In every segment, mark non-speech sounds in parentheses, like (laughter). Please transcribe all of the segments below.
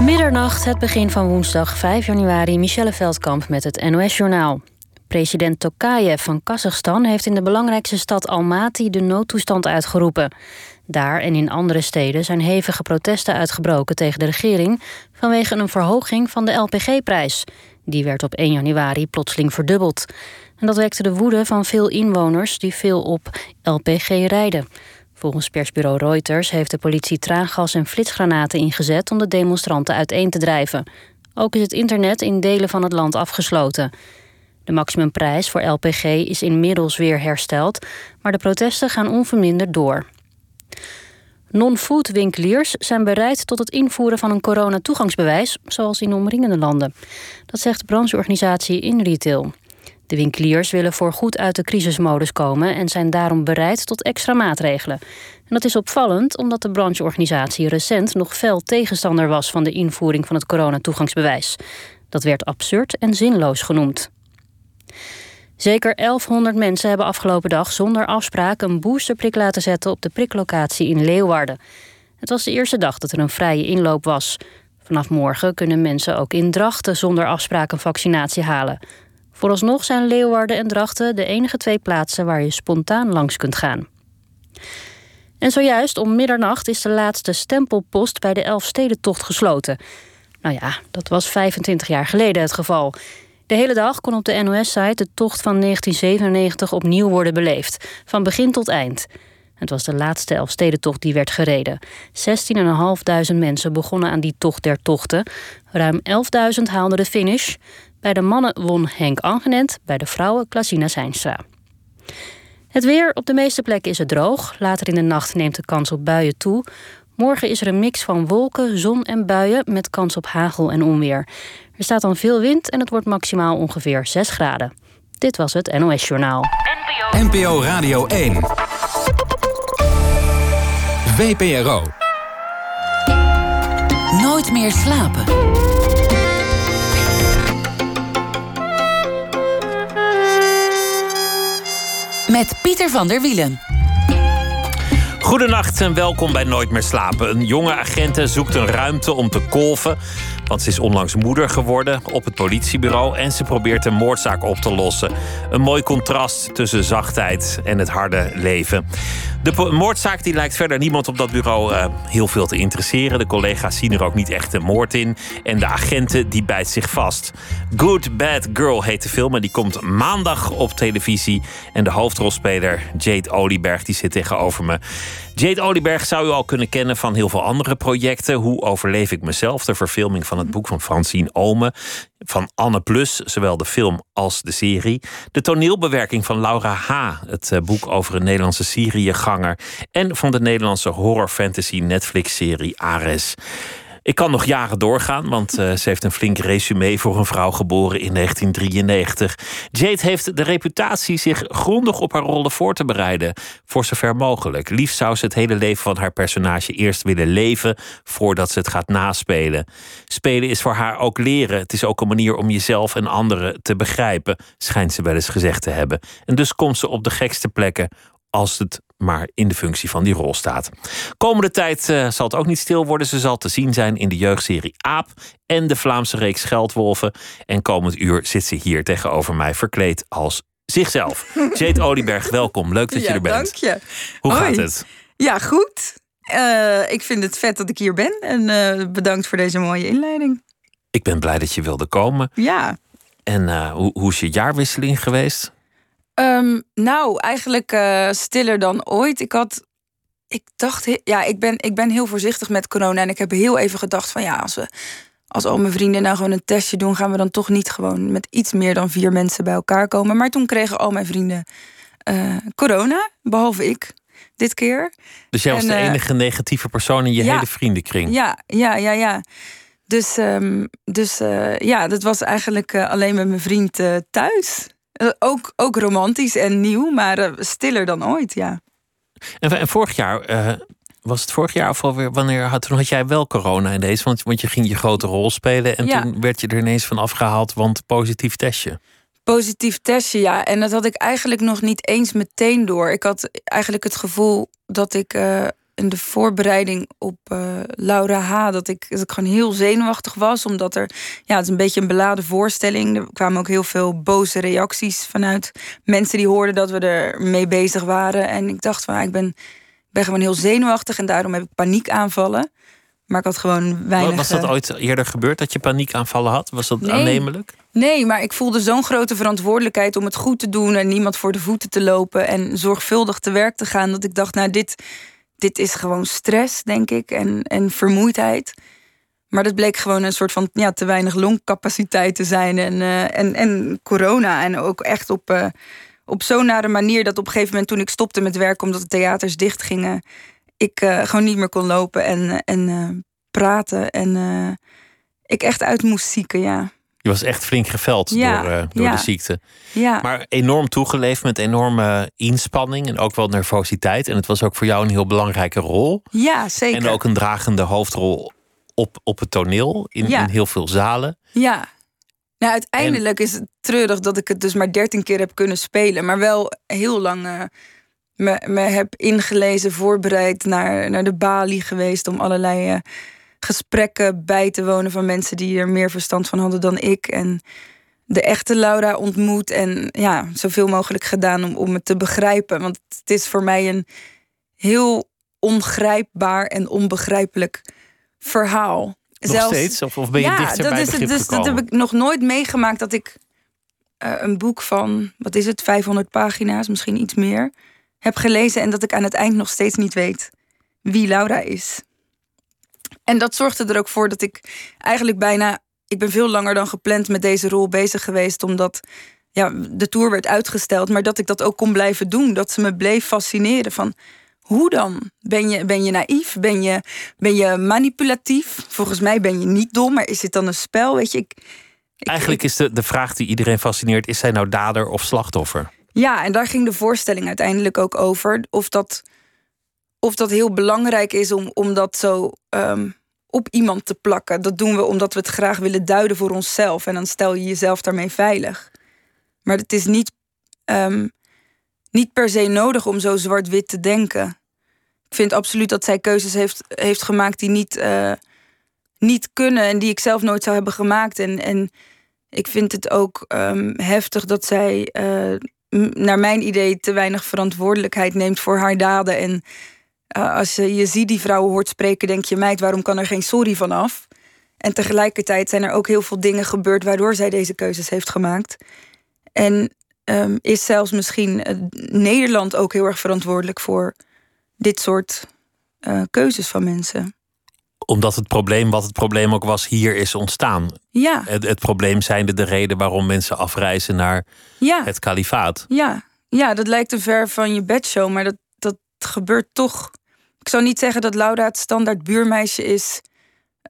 Middernacht, het begin van woensdag 5 januari, Michelle Veldkamp met het NOS-journaal. President Tokayev van Kazachstan heeft in de belangrijkste stad Almaty de noodtoestand uitgeroepen. Daar en in andere steden zijn hevige protesten uitgebroken tegen de regering vanwege een verhoging van de LPG-prijs. Die werd op 1 januari plotseling verdubbeld. En dat wekte de woede van veel inwoners die veel op LPG rijden. Volgens persbureau Reuters heeft de politie traangas en flitsgranaten ingezet om de demonstranten uiteen te drijven. Ook is het internet in delen van het land afgesloten. De maximumprijs voor LPG is inmiddels weer hersteld, maar de protesten gaan onverminderd door. Non-food winkeliers zijn bereid tot het invoeren van een coronatoegangsbewijs, zoals in omringende landen. Dat zegt de brancheorganisatie in retail. De winkeliers willen voorgoed uit de crisismodus komen en zijn daarom bereid tot extra maatregelen. En dat is opvallend omdat de brancheorganisatie recent nog fel tegenstander was van de invoering van het coronatoegangsbewijs. Dat werd absurd en zinloos genoemd. Zeker 1100 mensen hebben afgelopen dag zonder afspraak een boosterprik laten zetten op de priklocatie in Leeuwarden. Het was de eerste dag dat er een vrije inloop was. Vanaf morgen kunnen mensen ook in Drachten zonder afspraak een vaccinatie halen. Vooralsnog zijn Leeuwarden en Drachten de enige twee plaatsen waar je spontaan langs kunt gaan. En zojuist om middernacht is de laatste stempelpost bij de Elfstedentocht gesloten. Nou ja, dat was 25 jaar geleden het geval. De hele dag kon op de NOS-site de tocht van 1997 opnieuw worden beleefd, van begin tot eind. Het was de laatste Elfstedentocht die werd gereden. 16.500 mensen begonnen aan die tocht der tochten. Ruim 11.000 haalden de finish. Bij de mannen won Henk Angenent, bij de vrouwen Klasina Seinstra. Het weer op de meeste plekken is het droog. Later in de nacht neemt de kans op buien toe. Morgen is er een mix van wolken, zon en buien met kans op hagel en onweer. Er staat dan veel wind en het wordt maximaal ongeveer 6 graden. Dit was het NOS Journaal. NPO, NPO Radio 1. VPRO. Nooit meer slapen. Met Pieter van der Wielen. Goedenacht en welkom bij Nooit meer slapen. Een jonge agente zoekt een ruimte om te kolven. Want ze is onlangs moeder geworden op het politiebureau en ze probeert een moordzaak op te lossen. Een mooi contrast tussen zachtheid en het harde leven. De moordzaak die lijkt verder niemand op dat bureau uh, heel veel te interesseren. De collega's zien er ook niet echt een moord in. En de agenten die bijt zich vast. Good Bad Girl heet de film en die komt maandag op televisie. En de hoofdrolspeler Jade Olieberg die zit tegenover me. Jade Olieberg zou u al kunnen kennen van heel veel andere projecten. Hoe overleef ik mezelf? De verfilming van het boek van Francine Ome. Van Anne Plus, zowel de film als de serie. De toneelbewerking van Laura H., het eh, boek over een Nederlandse Syriëganger. En van de Nederlandse horror-fantasy Netflix-serie Ares. Ik kan nog jaren doorgaan, want uh, ze heeft een flink resume voor een vrouw geboren in 1993. Jade heeft de reputatie zich grondig op haar rollen voor te bereiden, voor zover mogelijk. Liefst zou ze het hele leven van haar personage eerst willen leven voordat ze het gaat naspelen. Spelen is voor haar ook leren. Het is ook een manier om jezelf en anderen te begrijpen, schijnt ze wel eens gezegd te hebben. En dus komt ze op de gekste plekken als het maar in de functie van die rol staat. Komende tijd uh, zal het ook niet stil worden. Ze zal te zien zijn in de jeugdserie Aap en de Vlaamse reeks Geldwolven. En komend uur zit ze hier tegenover mij verkleed als zichzelf. (laughs) Jade Olieberg, welkom. Leuk dat je er bent. Dank je. Hoe gaat het? Ja, goed. Uh, ik vind het vet dat ik hier ben. En uh, bedankt voor deze mooie inleiding. Ik ben blij dat je wilde komen. Ja. En hoe, hoe is je jaarwisseling geweest? Um, nou, eigenlijk uh, stiller dan ooit. Ik had. Ik dacht, ja, ik ben, ik ben heel voorzichtig met corona. En ik heb heel even gedacht van ja, als we. Als al mijn vrienden nou gewoon een testje doen, gaan we dan toch niet gewoon met iets meer dan vier mensen bij elkaar komen. Maar toen kregen al mijn vrienden uh, corona, behalve ik dit keer. Dus jij was en, de uh, enige negatieve persoon in je ja, hele vriendenkring? Ja, ja, ja, ja. Dus, um, dus uh, ja, dat was eigenlijk alleen met mijn vriend thuis. Uh, ook, ook romantisch en nieuw, maar uh, stiller dan ooit, ja. En, en vorig jaar, uh, was het vorig jaar of alweer, wanneer had, toen had jij wel corona in deze? Want, want je ging je grote rol spelen en ja. toen werd je er ineens van afgehaald, want positief testje. Positief testje, ja. En dat had ik eigenlijk nog niet eens meteen door. Ik had eigenlijk het gevoel dat ik in de voorbereiding op uh, Laura H. Dat ik, dat ik gewoon heel zenuwachtig was. Omdat er, ja, het is een beetje een beladen voorstelling. Er kwamen ook heel veel boze reacties vanuit mensen die hoorden dat we er mee bezig waren. En ik dacht van, ik ben, ben gewoon heel zenuwachtig en daarom heb ik paniekaanvallen. Maar ik had gewoon weinig... Was dat eh, ooit eerder gebeurd dat je paniekaanvallen had? Was dat aannemelijk? Nee, maar ik voelde zo'n grote verantwoordelijkheid om het goed te doen... en niemand voor de voeten te lopen en zorgvuldig te werk te gaan... dat ik dacht, nou, dit, dit is gewoon stress, denk ik, en, en vermoeidheid. Maar dat bleek gewoon een soort van ja, te weinig longcapaciteit te zijn... en, uh, en, en corona en ook echt op... Uh, op zo'n nare manier dat op een gegeven moment toen ik stopte met werken omdat de theaters dicht gingen, ik uh, gewoon niet meer kon lopen en, en praten. En ik echt uit moest zieken, ja. Je was echt flink geveld ja, door, door ja. de ziekte. Ja. Maar enorm toegeleefd met enorme inspanning en ook wel nervositeit. En het was ook voor jou een heel belangrijke rol. Ja, zeker. En ook een dragende hoofdrol op, op het toneel in, in heel veel zalen. Ja. Nou, uiteindelijk en... is het treurig dat ik het dus maar dertien keer heb kunnen spelen. Maar wel heel lang me, me heb ingelezen, voorbereid, naar, naar de balie geweest om allerlei uh, gesprekken bij te wonen van mensen die er meer verstand van hadden dan ik. En de echte Laura ontmoet en ja, zoveel mogelijk gedaan om, om het te begrijpen. Want het is voor mij een heel ongrijpbaar en onbegrijpelijk verhaal. Nog Zelfs, steeds? Of, of ben je ja, dichter dat is het, dus dat heb ik nog nooit meegemaakt dat ik uh, een boek van, wat is het, 500 pagina's, misschien iets meer heb gelezen en dat ik aan het eind nog steeds niet weet wie Laura is. En dat zorgde er ook voor dat ik eigenlijk bijna. Ik ben veel langer dan gepland met deze rol bezig geweest, omdat ja, de tour werd uitgesteld, maar dat ik dat ook kon blijven doen. Dat ze me bleef fascineren van. Hoe dan? Ben je, ben je naïef? Ben je, ben je manipulatief? Volgens mij ben je niet dom, maar is dit dan een spel? Weet je, ik, ik Eigenlijk is de, de vraag die iedereen fascineert: is zij nou dader of slachtoffer? Ja, en daar ging de voorstelling uiteindelijk ook over. Of dat, of dat heel belangrijk is om, om dat zo um, op iemand te plakken. Dat doen we omdat we het graag willen duiden voor onszelf. En dan stel je jezelf daarmee veilig. Maar het is niet, um, niet per se nodig om zo zwart-wit te denken. Ik vind absoluut dat zij keuzes heeft, heeft gemaakt die niet, uh, niet kunnen en die ik zelf nooit zou hebben gemaakt. En, en ik vind het ook um, heftig dat zij uh, naar mijn idee te weinig verantwoordelijkheid neemt voor haar daden. En uh, als je, je ziet die vrouwen hoort spreken, denk je, meid, waarom kan er geen sorry vanaf? En tegelijkertijd zijn er ook heel veel dingen gebeurd waardoor zij deze keuzes heeft gemaakt. En um, is zelfs misschien uh, Nederland ook heel erg verantwoordelijk voor dit soort uh, keuzes van mensen omdat het probleem, wat het probleem ook was, hier is ontstaan. Ja. Het, het probleem zijnde de reden waarom mensen afreizen naar ja. het kalifaat. Ja. ja, dat lijkt te ver van je bedshow, maar dat, dat gebeurt toch. Ik zou niet zeggen dat Laura het standaard buurmeisje is.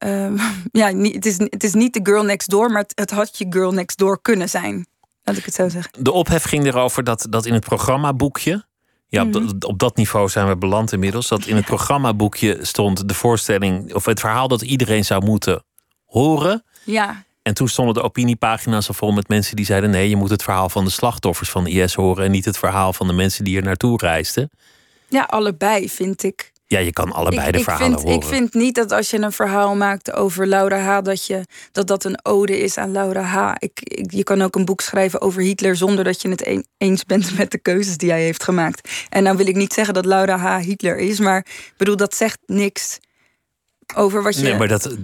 Uh, (laughs) ja, het is, het is niet de girl next door, maar het, het had je girl next door kunnen zijn. Laat ik het zo zeggen. De ophef ging erover dat, dat in het programmaboekje ja, op, op, dat niveau zijn we beland inmiddels. Dat in het (laughs) programmaboekje stond de voorstelling, of het verhaal dat iedereen zou moeten horen. Ja. En toen stonden de opiniepagina's al vol met mensen die zeiden: nee, je moet het verhaal van de slachtoffers van de IS horen en niet het verhaal van de mensen die er naartoe reisden. Ja, allebei vind ik. Ja, je kan allebei de verhalen vind, horen. Ik vind niet dat als je een verhaal maakt over Laura H., dat je, dat, dat een ode is aan Laura H. Ik, ik, je kan ook een boek schrijven over Hitler zonder dat je het eens bent met de keuzes die hij heeft gemaakt. En nou wil ik niet zeggen dat Laura H. Hitler is, maar ik bedoel, dat zegt niks over wat je. Nee, maar dat.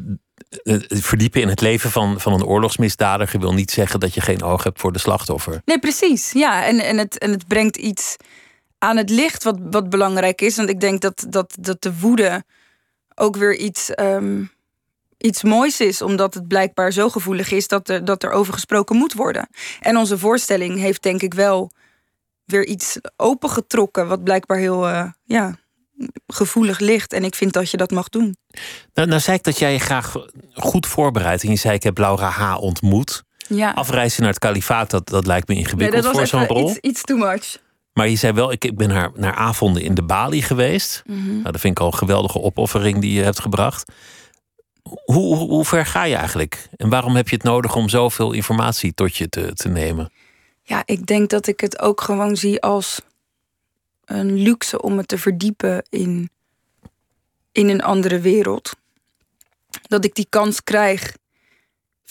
Eh, eh, verdiepen in het leven van, van een oorlogsmisdadiger wil niet zeggen dat je geen oog hebt voor de slachtoffer. Nee, precies. Ja, en, en, het, en het brengt iets aan het licht wat, wat belangrijk is. Want ik denk dat, dat, dat de woede ook weer iets, um, iets moois is. Omdat het blijkbaar zo gevoelig is dat er, dat er over gesproken moet worden. En onze voorstelling heeft denk ik wel weer iets opengetrokken. Wat blijkbaar heel uh, ja, gevoelig ligt. En ik vind dat je dat mag doen. Nou, nou zei ik dat jij je graag goed voorbereidt. En je zei ik heb Laura H. ontmoet. Ja. Afreizen naar het kalifaat, dat, dat lijkt me ingewikkeld nee, voor zo'n rol. Iets, iets too much. Maar je zei wel, ik, ik ben naar, naar avonden in de Bali geweest. Mm -hmm. nou, dat vind ik al een geweldige opoffering die je hebt gebracht. Hoe, hoe, hoe, ver ga je eigenlijk? En waarom heb je het nodig om zoveel informatie tot je te, te nemen? Ja, ik denk dat ik het ook gewoon zie als een luxe om me te verdiepen in in een andere wereld. Dat ik die kans krijg,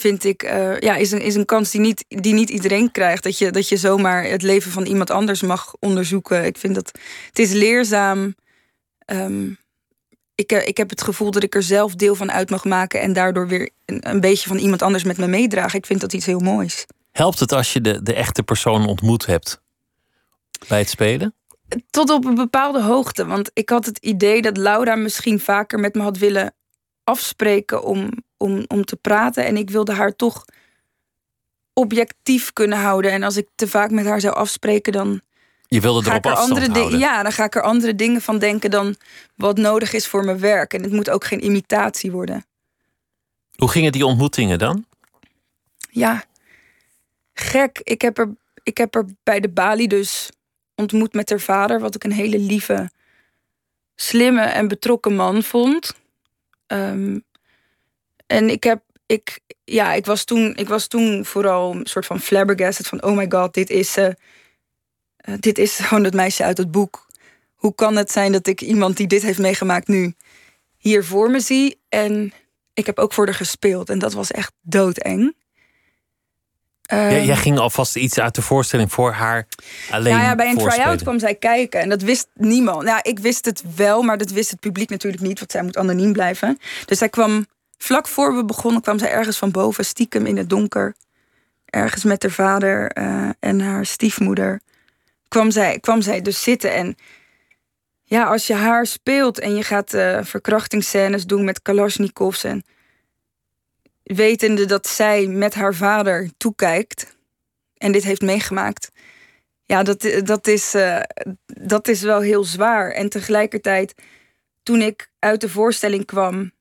vind ik, uh, ja, is een, is een kans die niet, die niet iedereen krijgt. Dat je, dat je zomaar het leven van iemand anders mag onderzoeken. Ik vind dat het is leerzaam. Um, ik, ik heb het gevoel dat ik er zelf deel van uit mag maken en daardoor weer een, een beetje van iemand anders met me meedragen. Ik vind dat iets heel moois. Helpt het als je de, de echte persoon ontmoet hebt bij het spelen? Tot op een bepaalde hoogte. Want ik had het idee dat Laura misschien vaker met me had willen afspreken om, om, om te praten. En ik wilde haar toch objectief kunnen houden. En als ik te vaak met haar zou afspreken, dan. Je wilde erop er andere houden. Ja, dan ga ik er andere dingen van denken dan wat nodig is voor mijn werk. En het moet ook geen imitatie worden. Hoe gingen die ontmoetingen dan? Ja, gek. Ik heb er, ik heb er bij de Bali dus ontmoet met haar vader, wat ik een hele lieve, slimme en betrokken man vond. Ehm, en ik heb, ik, ja, ik was toen, ik was toen vooral een soort van flabbergasted van, oh my god, dit is, uh, dit is (laughs) gewoon het meisje uit het boek. Hoe kan het zijn dat ik iemand die dit heeft meegemaakt nu hier voor me zie? En ik heb ook voor haar gespeeld en dat was echt doodeng. jij, jij, ging alvast iets uit de voorstelling voor haar alleen. Nou ja, bij een try-out kwam zij kijken en dat wist niemand. Ja, ik wist het wel, maar dat wist het publiek natuurlijk niet, want zij moet anoniem blijven. Dus zij kwam vlak voor we begonnen, kwam zij ergens van boven, stiekem in het donker, ergens met haar vader uh, en haar stiefmoeder, kwam zij, kwam zij dus zitten. En ja, als je haar speelt en je gaat uh, verkrachtingsscènes doen met Kalashnikovs en wetende dat zij met haar vader toekijkt en dit heeft meegemaakt. Ja, dat, dat, is, uh, dat is wel heel zwaar. En tegelijkertijd, toen ik uit de voorstelling kwam,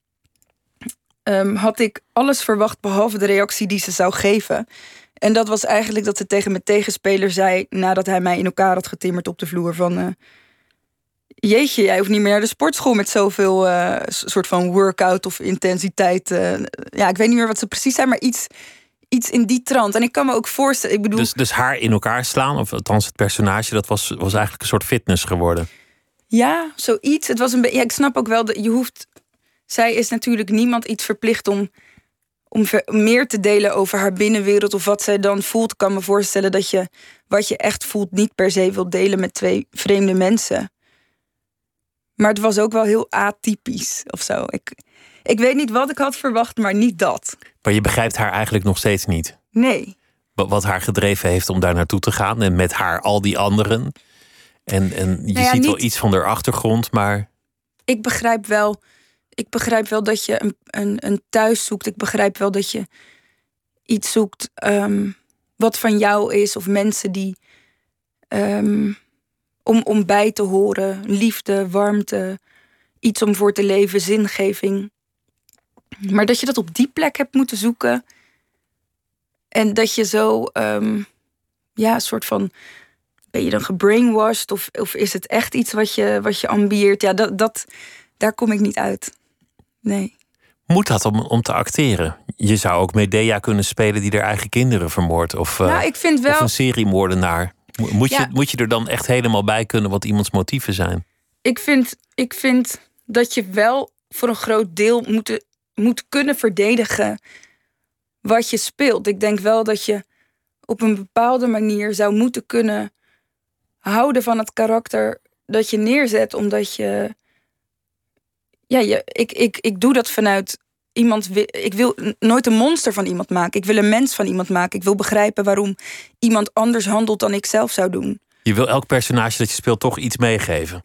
um, had ik alles verwacht behalve de reactie die ze zou geven. En dat was eigenlijk dat ze tegen mijn tegenspeler zei, nadat hij mij in elkaar had getimmerd op de vloer van. Uh, jeetje, jij hoeft niet meer naar de sportschool met zoveel uh, soort van workout of intensiteit. Uh, ja, ik weet niet meer wat ze precies zijn, maar iets, iets in die trant. En ik kan me ook voorstellen, ik bedoel... Dus, dus haar in elkaar slaan, of althans het personage, dat was, was eigenlijk een soort fitness geworden. Ja, zoiets. Het was een. Ja, ik snap ook wel dat je hoeft. Zij is natuurlijk niemand iets verplicht om, om meer te delen over haar binnenwereld of wat zij dan voelt. Ik kan me voorstellen dat je wat je echt voelt niet per se wilt delen met twee vreemde mensen. Maar het was ook wel heel atypisch of zo. Ik, ik weet niet wat ik had verwacht, maar niet dat. Maar je begrijpt haar eigenlijk nog steeds niet. Nee. Wat haar gedreven heeft om daar naartoe te gaan. En met haar al die anderen. En, en je nou ziet wel iets van haar achtergrond, maar. Ik begrijp wel. Ik begrijp wel dat je een, een, een thuis zoekt. Ik begrijp wel dat je iets zoekt um, wat van jou is. Of mensen die. Um, om, om bij te horen. Liefde, warmte, iets om voor te leven, zingeving. Maar dat je dat op die plek hebt moeten zoeken. En dat je zo, um, ja, een soort van. Ben je dan gebrainwashed? Of, of is het echt iets wat je, wat je ambieert? Ja, dat, dat, daar kom ik niet uit. Nee. Moet dat om, om te acteren? Je zou ook Medea kunnen spelen die er eigen kinderen vermoordt. Of, uh, nou, ik vind wel... of een seriemoordenaar. Moet, je, moet je er dan echt helemaal bij kunnen wat iemands motieven zijn? Ik vind, ik vind dat je wel voor een groot deel moet, moet kunnen verdedigen wat je speelt. Ik denk wel dat je op een bepaalde manier zou moeten kunnen houden van het karakter dat je neerzet, omdat je. Ja, je, ik, ik, ik doe dat vanuit iemand ik wil nooit een monster van iemand maken. Ik wil een mens van iemand maken. Ik wil begrijpen waarom iemand anders handelt dan ik zelf zou doen. Je wil elk personage dat je speelt toch iets meegeven.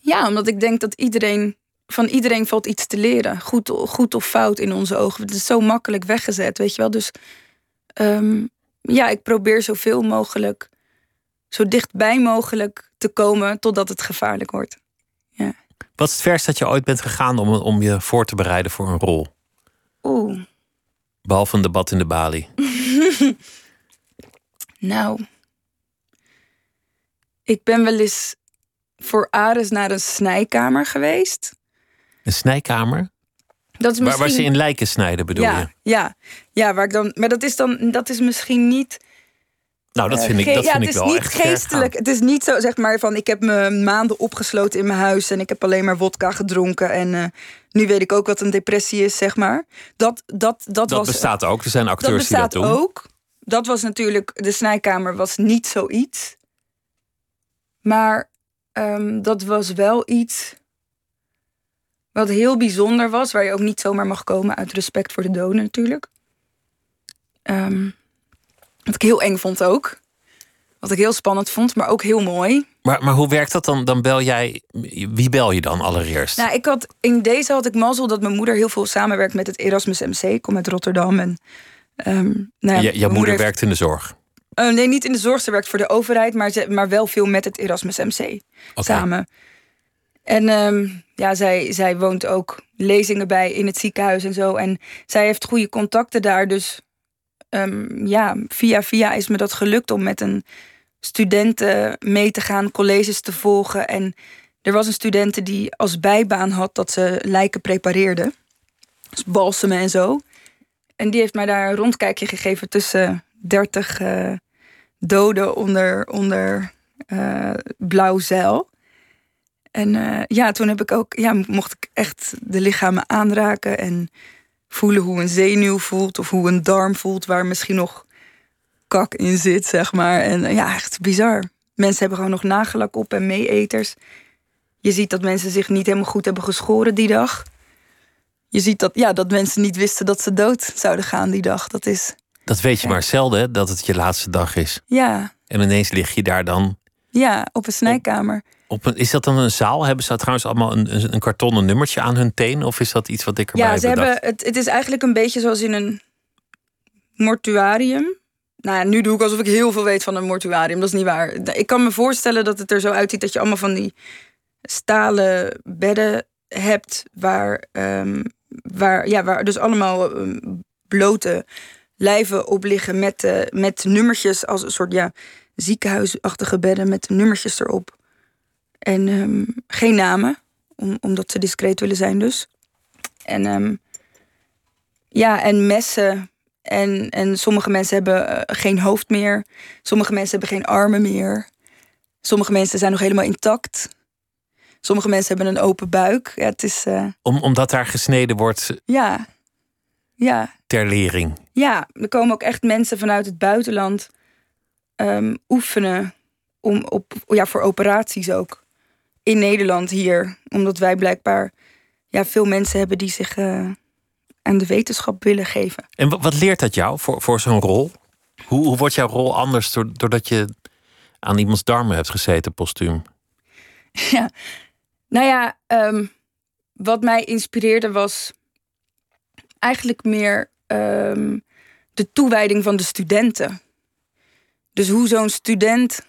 Ja, omdat ik denk dat iedereen van iedereen valt iets te leren. Goed, goed of fout in onze ogen. Het is zo makkelijk weggezet, weet je wel. Dus um, ja, ik probeer zoveel mogelijk, zo dichtbij mogelijk te komen totdat het gevaarlijk wordt. Wat is het verst dat je ooit bent gegaan om, om je voor te bereiden voor een rol? Oeh. Behalve een debat in de balie. (laughs) nou. Ik ben wel eens voor Ares naar een snijkamer geweest. Een snijkamer? Dat is misschien... waar, waar ze in lijken snijden, bedoel ja, je? Ja, ja, waar ik dan. Maar dat is dan. Dat is misschien niet Nou, dat Eh, vind ik, dat ja, vind het ik is wel niet echt geestelijk. Het is niet zo, zeg maar, van ik heb me maanden opgesloten in mijn huis en ik heb alleen maar wodka gedronken. En eh, nu weet ik ook wat een depressie is, zeg maar. Dat, dat, dat, Dat was, bestaat ook. Er zijn dat acteurs die dat bestaat doen. ook. Dat was natuurlijk, de snijkamer was niet zoiets. Maar ehm, dat was wel iets wat heel bijzonder was, waar je ook niet zomaar mag komen uit respect voor de doden natuurlijk. Ehm, wat ik heel eng vond ook. Wat ik heel spannend vond, maar ook heel mooi. Maar, maar hoe werkt dat dan? Dan bel jij. Wie bel je dan allereerst? Nou, ik had, in deze had ik mazzel dat mijn moeder heel veel samenwerkt met het Erasmus MC. Ik kom uit Rotterdam. En, ehm, nou ja, jouw moeder heeft- werkt in de zorg. Eh, nee, niet in de zorg. Ze werkt voor de overheid, maar, ze, maar wel veel met het Erasmus MC Oké. samen. En ehm, ja, zij, zij woont ook lezingen bij in het ziekenhuis en zo. En zij heeft goede contacten daar. Dus ehm, ja, via via is me dat gelukt om met een studenten mee te gaan, colleges te volgen. En er was een studente die als bijbaan had dat ze lijken prepareerde. Dus balsemen en zo. En die heeft mij daar een rondkijkje gegeven tussen 30 eh, doden onder, onder eh, blauw zeil. En eh, ja, toen heb ik ook, ja, mocht ik echt de lichamen aanraken en voelen hoe een zenuw voelt of hoe een darm voelt waar misschien nog kak in zit, zeg maar. En eh, ja, echt bizar. Mensen hebben gewoon nog nagellak op en meeeters. Je ziet dat mensen zich niet helemaal goed hebben geschoren die dag. Je ziet dat, ja, dat mensen niet wisten dat ze dood zouden gaan die dag. Dat is, Dat weet je maar zelden, hè, dat het je laatste dag is. ja, En ineens lig je daar dan. ja, op een snijkamer. Op een, is dat dan een zaal? Hebben ze trouwens allemaal een, een, kartonnen nummertje aan hun teen? Of is dat iets wat ik erbij Ja, ze bedacht? hebben, het, het is eigenlijk een beetje zoals in een mortuarium. Nou ja, nu doe ik alsof ik heel veel weet van een mortuarium. Dat is niet waar. Ik kan me voorstellen dat het er zo uitziet dat je allemaal van die stalen bedden hebt. Waar, ehm, waar, ja, waar dus allemaal ehm, blote lijven op liggen met, eh, met nummertjes als een soort ja, ziekenhuisachtige bedden met nummertjes erop. En ehm, geen namen, om, omdat ze discreet willen zijn dus. En ehm, ja, en messen. En, en sommige mensen hebben eh, geen hoofd meer. Sommige mensen hebben geen armen meer. Sommige mensen zijn nog helemaal intact. Sommige mensen hebben een open buik. Ja, het is. eh, Om, omdat daar gesneden wordt ja. Ja. ter lering. Ja, er komen ook echt mensen vanuit het buitenland ehm, oefenen om op, ja, voor operaties ook. In Nederland hier. Omdat wij blijkbaar ja, veel mensen hebben die zich eh, aan de wetenschap willen geven. En wa- wat leert dat jou voor, voor zo'n rol? Hoe, hoe wordt jouw rol anders door- doordat je aan iemands darmen hebt gezeten postuum? (laughs) ja. Nou ja, ehm, wat mij inspireerde was eigenlijk meer ehm, de toewijding van de studenten. Dus hoe zo'n student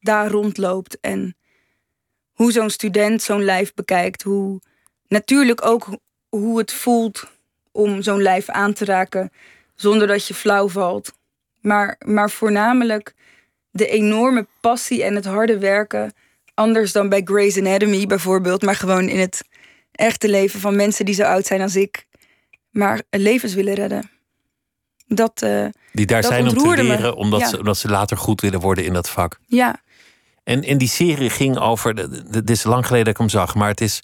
daar rondloopt en hoe zo'n student zo'n lijf bekijkt. Hoe, natuurlijk ook hoe het voelt om zo'n lijf aan te raken zonder dat je flauw valt. Maar, maar voornamelijk de enorme passie en het harde werken. Anders dan bij Grey's Anatomy bijvoorbeeld, maar gewoon in het echte leven van mensen die zo oud zijn als ik, maar levens willen redden. Dat, eh, Die daar Dat zijn om te me. leren, omdat, Ja. ze, omdat ze later goed willen worden in dat vak. ja, En, en die serie ging over. Het is lang geleden dat ik hem zag, maar het is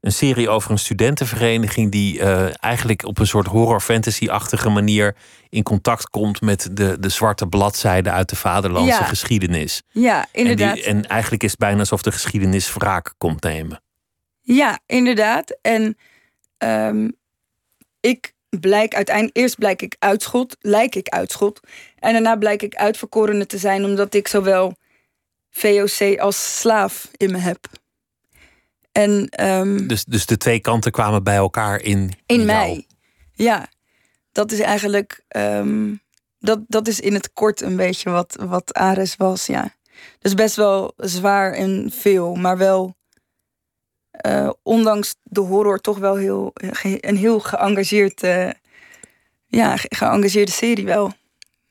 een serie over een studentenvereniging die eh, eigenlijk op een soort horror-fantasy-achtige manier in contact komt met de, de zwarte bladzijde uit de vaderlandse Ja. geschiedenis. ja, En, inderdaad. die, en eigenlijk is het bijna alsof de geschiedenis wraak komt nemen. Ja, inderdaad. En ehm, ik blijk uiteindelijk, eerst blijk ik uitschot, lijk ik uitschot. En daarna blijk ik uitverkorene te zijn, omdat ik zowel VOC als slaaf in me heb. En ehm, Dus, dus de twee kanten kwamen bij elkaar in, in mij. Ja, dat is eigenlijk. ehm, dat, dat is in het kort een beetje wat, wat Ares was, ja. Dus best wel zwaar en veel, maar wel. eh, ondanks de horror toch wel heel, een heel geëngageerd, eh, ja, ge- geëngageerde serie wel.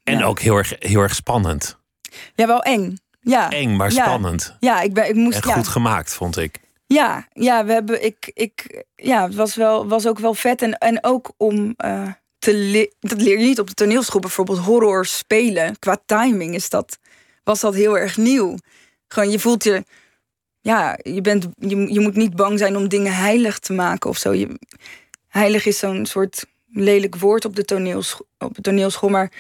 En Ja. ook heel erg, heel erg spannend. Ja, wel eng. Ja, Eng, maar Ja. spannend. ja ik, ben, ik moest. En ja. goed gemaakt, vond ik. Ja, ja, we hebben, ik, ik, ja, het was, wel, was ook wel vet. En, en ook om eh, te le- dat leer je niet op de toneelschool. Bijvoorbeeld horror spelen. Qua timing is dat, was dat heel erg nieuw. Gewoon, je voelt je... Ja, je, bent, je, je moet niet bang zijn om dingen heilig te maken of zo. Je, heilig is zo'n soort lelijk woord op de, toneelschool, op de toneelschool. Maar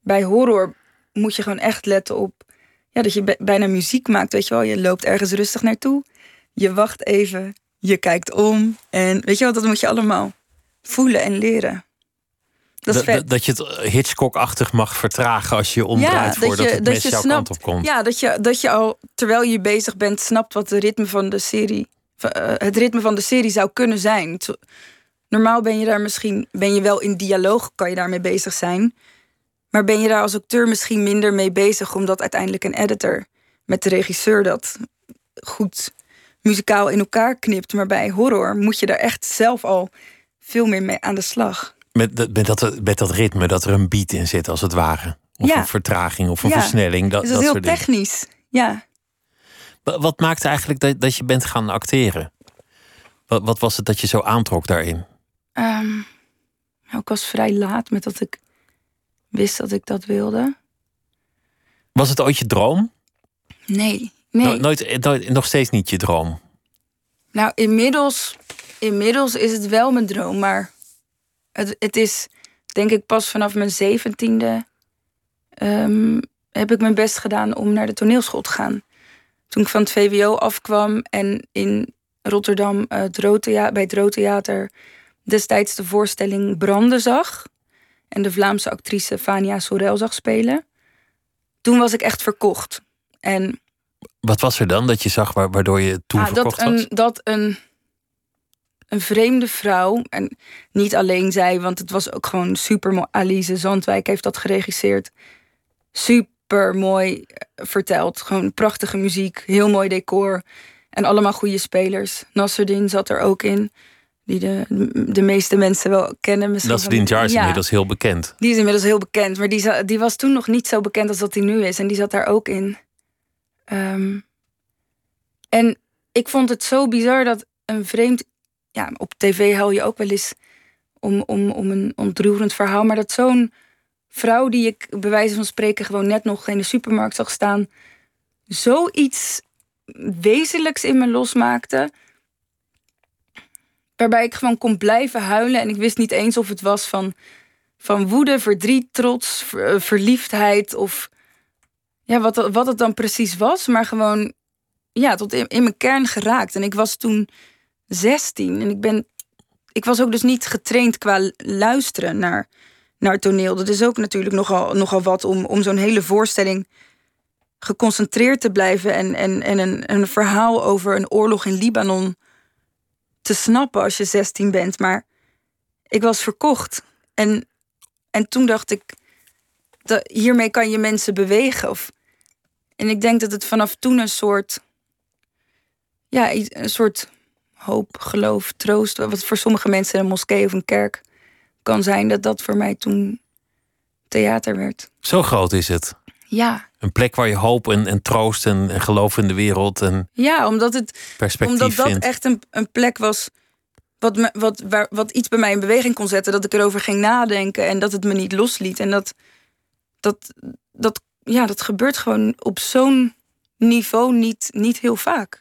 bij horror moet je gewoon echt letten op... Ja, dat je bij- bijna muziek maakt, weet je wel. Je loopt ergens rustig naartoe. Je wacht even. Je kijkt om. En weet je wel, dat moet je allemaal voelen en leren. Dat is vet. dat je het Hitchcock-achtig mag vertragen als je omdraait voordat het mes jouw kant op komt. Ja, dat je, dat je al terwijl je bezig bent, snapt wat de ritme van de serie, eh, het ritme van de serie zou kunnen zijn. Normaal ben je daar misschien, ben je wel in dialoog, kan je daarmee bezig zijn. Maar ben je daar als acteur misschien minder mee bezig, omdat uiteindelijk een editor met de regisseur dat goed muzikaal in elkaar knipt. Maar bij horror moet je daar echt zelf al veel meer mee aan de slag. Met, dat- met, dat, met dat ritme, dat er een beat in zit, als het ware. Of Ja. een vertraging of een Ja. versnelling. Dat, Dus dat dat is heel technisch. Ja. Wa- Wat maakte eigenlijk dat, dat je bent gaan acteren? Wat, wat was het dat je zo aantrok daarin? Ehm, nou, ik was vrij laat met dat ik wist dat ik dat wilde. Was het ooit je droom? Nee, nee. No- nooit, nooit, nog steeds niet je droom. Nou, inmiddels, inmiddels is het wel mijn droom, maar het, het is denk ik pas vanaf mijn zeventiende ehm, heb ik mijn best gedaan om naar de toneelschool te gaan. Toen ik van het VWO afkwam en in Rotterdam eh, het Rood Thea- bij het Rood Theater destijds de voorstelling Branden zag en de Vlaamse actrice Fania Sorel zag spelen. Toen was ik echt verkocht. En Wat was er dan dat je zag wa- waardoor je toen Ah, verkocht dat een, was? dat een, een vreemde vrouw, en niet alleen zij, want het was ook gewoon super mooi. Alice Zandwijk heeft dat geregisseerd. Super mooi verteld. Gewoon prachtige muziek, heel mooi decor. En allemaal goede spelers. Nasruddin zat er ook in. Die de, de meeste mensen wel kennen. Misschien Nasreddin van- Jar is Ja. inmiddels heel bekend. Die is inmiddels heel bekend, maar die, die was toen nog niet zo bekend als dat hij nu is. En die zat daar ook in. Ehm, en ik vond het zo bizar dat een vreemd. Ja, op tv hou je ook wel eens om, om, om een ontroerend verhaal. Maar dat zo'n vrouw die ik bij wijze van spreken gewoon net nog in de supermarkt zag staan. zoiets wezenlijks in me losmaakte. Waarbij ik gewoon kon blijven huilen. En ik wist niet eens of het was van, van woede, verdriet, trots, eh, verliefdheid. Of ja, wat, wat het dan precies was. Maar gewoon ja, tot in, in mijn kern geraakt. En ik was toen 16. En ik ben. Ik was ook dus niet getraind qua luisteren naar, naar toneel. Dat is ook natuurlijk nogal, nogal wat om, om zo'n hele voorstelling geconcentreerd te blijven. En, en, en een, een verhaal over een oorlog in Libanon te snappen als je 16 bent. Maar ik was verkocht. En, en toen dacht ik, dat, hiermee kan je mensen bewegen. Of, en ik denk dat het vanaf toen een soort, ja, iets- een soort hoop, geloof, troost, wat voor sommige mensen een moskee of een kerk kan zijn, dat dat voor mij toen theater werd. Zo groot is het. Ja, Een plek waar je hoop en, en troost en, en geloof in de wereld en ja omdat het perspectief Omdat dat vindt. echt een, een plek was wat, me, wat, waar, wat iets bij mij in beweging kon zetten. Dat ik erover ging nadenken en dat het me niet losliet. En dat, dat, dat, ja, dat gebeurt gewoon op zo'n niveau niet, niet heel vaak.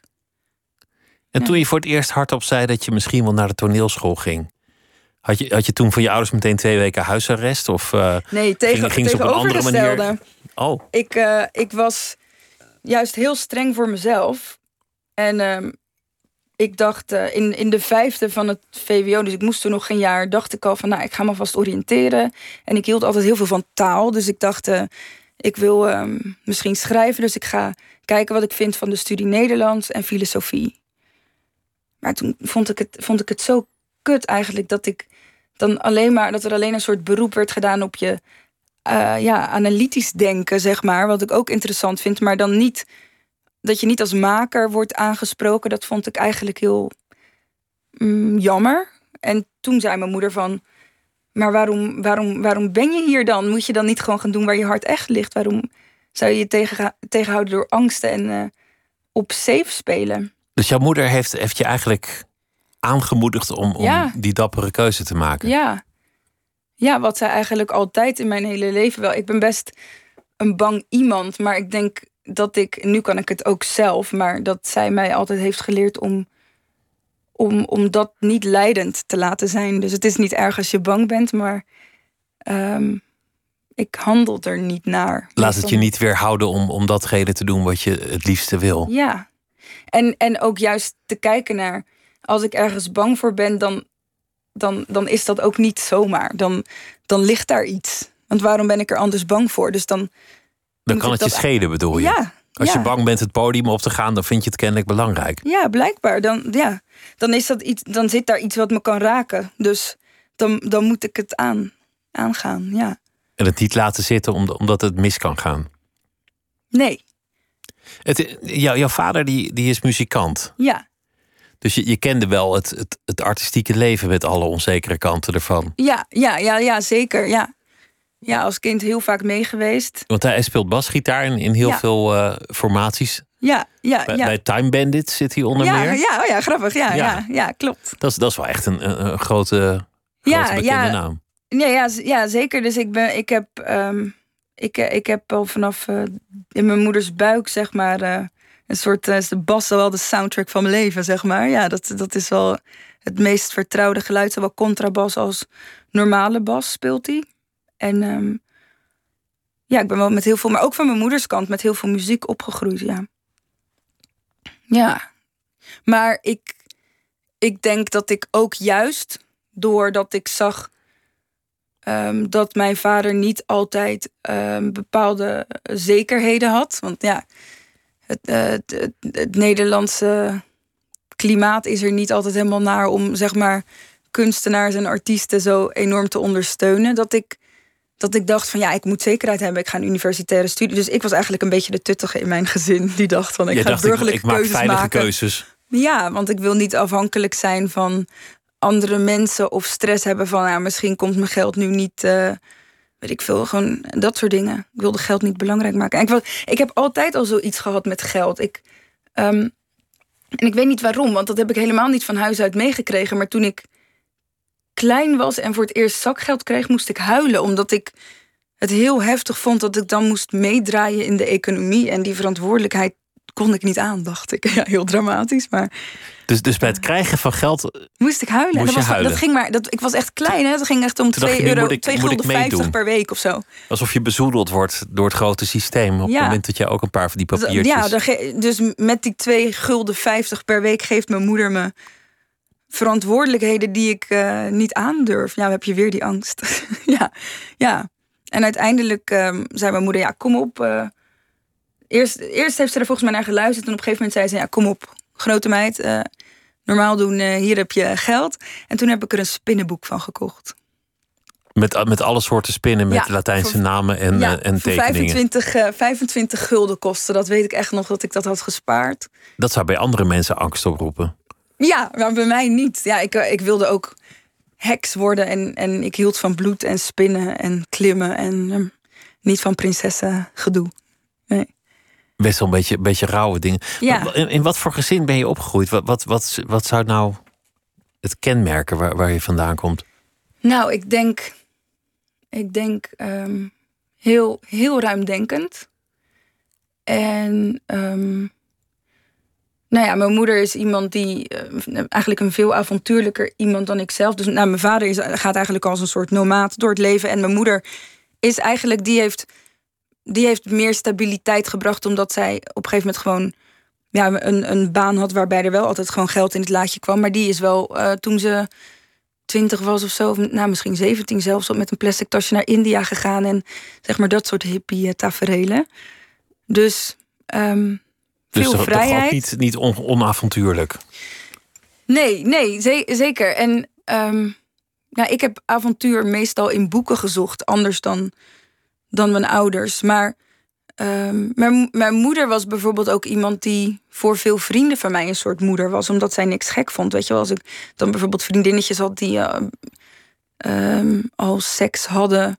En toen je voor het eerst hardop zei dat je misschien wel naar de toneelschool ging, had je, had je toen van je ouders meteen twee weken huisarrest? Of, eh, Nee, tegen, Ging- ging ze op een andere manier- oh, Ik, eh, ik was juist heel streng voor mezelf. En ehm, ik dacht, eh, in, in de vijfde van het VWO, dus ik moest toen nog geen jaar, dacht ik al van, nou, ik ga me vast oriënteren. En ik hield altijd heel veel van taal, dus ik dacht, eh, ik wil ehm, misschien schrijven, dus ik ga kijken wat ik vind van de studie Nederlands en filosofie. Maar toen vond ik het, vond ik het zo kut eigenlijk dat ik dan alleen maar, dat er alleen een soort beroep werd gedaan op je eh, ja, analytisch denken, zeg maar. Wat ik ook interessant vind, maar dan niet dat je niet als maker wordt aangesproken. Dat vond ik eigenlijk heel mm, jammer. En toen zei mijn moeder van. Maar waarom, waarom, waarom ben je hier dan? Moet je dan niet gewoon gaan doen waar je hart echt ligt? Waarom zou je je tegen, tegenhouden door angsten en eh, op safe spelen? dus jouw moeder heeft, heeft je eigenlijk aangemoedigd om, om Ja. die dappere keuze te maken. Ja. Ja, wat zij eigenlijk altijd in mijn hele leven wel. Ik ben best een bang iemand, maar ik denk dat ik, nu kan ik het ook zelf, maar dat zij mij altijd heeft geleerd om, om, om dat niet leidend te laten zijn. Dus het is niet erg als je bang bent, maar ehm, ik handel er niet naar. Laat het je niet weerhouden om, om datgene te doen wat je het liefste wil. Ja, en, en ook juist te kijken naar, als ik ergens bang voor ben, dan, dan, dan is dat ook niet zomaar. Dan, dan ligt daar iets. Want waarom ben ik er anders bang voor? Dus dan. Dan kan het je schelen, bedoel je? Ja. Als ja. je bang bent het podium op te gaan, dan vind je het kennelijk belangrijk. Ja, blijkbaar. Dan, ja. dan, is dat iets, dan zit daar iets wat me kan raken. Dus dan, dan moet ik het aan, aangaan. Ja. En het niet laten zitten omdat het mis kan gaan. Nee. Het, jou, jouw vader die, die is muzikant. Ja. Dus je, je kende wel het, het, het artistieke leven met alle onzekere kanten ervan. Ja, ja, ja, ja zeker. Ja. ja, als kind heel vaak meegeweest. Want hij speelt basgitaar in, in heel Ja. veel eh, formaties. Ja, ja, Bij, ja. bij Time Bandit zit hij onder ja, meer. ja, oh ja, grappig. Ja, Ja. ja. Ja, klopt. Dat, is, dat is wel echt een, een, een grote, Ja, grote bekende naam. Ja, ja, ja, zeker. Dus ik, ben, ik, heb, ehm, ik, eh, ik heb al vanaf eh, in mijn moeders buik, zeg maar, een soort, eh, is de bas wel de soundtrack van mijn leven, zeg maar. Ja, dat, dat is wel het meest vertrouwde geluid. Zowel contrabas als normale bas speelt hij. En ehm, ja, ik ben wel met heel veel, maar ook van mijn moeders kant, met heel veel muziek opgegroeid, ja. Ja, maar ik, ik denk dat ik ook juist doordat ik zag ehm, dat mijn vader niet altijd ehm, bepaalde zekerheden had. Want ja, het, eh, het, het, het Nederlandse klimaat is er niet altijd helemaal naar om zeg maar kunstenaars en artiesten zo enorm te ondersteunen. Dat ik, dat ik dacht van ja, ik moet zekerheid hebben. Ik ga een universitaire studie. Dus ik was eigenlijk een beetje de tuttige in mijn gezin. Die dacht van ik ga dacht, burgerlijke ik keuzes veilige maken. keuzes. Ja, want ik wil niet afhankelijk zijn van andere mensen of stress hebben van ja, misschien komt mijn geld nu niet. eh, weet ik veel, gewoon dat soort dingen. Ik wilde geld niet belangrijk maken. En ik, ik heb altijd al zoiets gehad met geld. Ik, ehm, en ik weet niet waarom, want dat heb ik helemaal niet van huis uit meegekregen. Maar toen ik klein was en voor het eerst zakgeld kreeg, moest ik huilen. Omdat ik het heel heftig vond dat ik dan moest meedraaien in de economie. En die verantwoordelijkheid kon ik niet aan, dacht ik. (laughs) Ja, heel dramatisch, maar Dus, dus bij het krijgen van geld moest ik huilen. Moest dat, was, huilen? dat ging maar, dat, ik was echt klein, hè? Dat ging echt om Toen dacht 2 je, nu euro, moet ik- 2 moet ik gulden 50 meedoen. per week of zo. alsof je bezoedeld wordt door het grote systeem. Op Ja. het moment dat je ook een paar van die papiertjes... Ja, dus met die 2 gulden 50 per week geeft mijn moeder me verantwoordelijkheden die ik eh, niet aandurf. Ja, dan heb je weer die angst. (laughs) ja, ja. En uiteindelijk ehm, zei mijn moeder, ja, kom op. eh. eerst, eerst heeft ze er volgens mij naar geluisterd. En op een gegeven moment zei ze, ja, kom op, grote meid. eh, normaal doen, eh, hier heb je geld. En toen heb ik er een spinnenboek van gekocht. Met, met alle soorten spinnen, met Ja, Latijnse voor- namen en, ja, eh, en tekeningen. 25, eh, 25 gulden kostte. Dat weet ik echt nog dat ik dat had gespaard. Dat zou bij andere mensen angst oproepen. Ja, maar bij mij niet. Ja, ik, eh, ik wilde ook heks worden. En, en ik hield van bloed en spinnen en klimmen. En ehm, niet van prinsessen gedoe. Nee. Best wel een beetje, een beetje rauwe dingen. Ja. In, in wat voor gezin ben je opgegroeid? Wat, wat, wat, wat zou nou het kenmerken waar, waar je vandaan komt? Nou, ik denk, ik denk ehm, heel, heel ruimdenkend. En ehm, nou ja, mijn moeder is iemand die eh, eigenlijk een veel avontuurlijker iemand dan ik zelf. Dus nou, mijn vader is, gaat eigenlijk als een soort nomaat door het leven. En mijn moeder is eigenlijk, die heeft, die heeft meer stabiliteit gebracht, omdat zij op een gegeven moment gewoon ja, een, een baan had waarbij er wel altijd gewoon geld in het laadje kwam. Maar die is wel eh, toen ze 20 was of zo, of nou, misschien 17 zelfs, met een plastic tasje naar India gegaan. En zeg maar dat soort hippie taferelen. Dus ehm, Dus veel toch, vrijheid. niet, niet on- onavontuurlijk. Nee, nee, ze- zeker. En ehm, nou, ik heb avontuur meestal in boeken gezocht, anders dan, dan mijn ouders. Maar ehm, mijn, mijn moeder was bijvoorbeeld ook iemand die voor veel vrienden van mij een soort moeder was, omdat zij niks gek vond. Weet je wel, als ik dan bijvoorbeeld vriendinnetjes had die eh, ehm, al seks hadden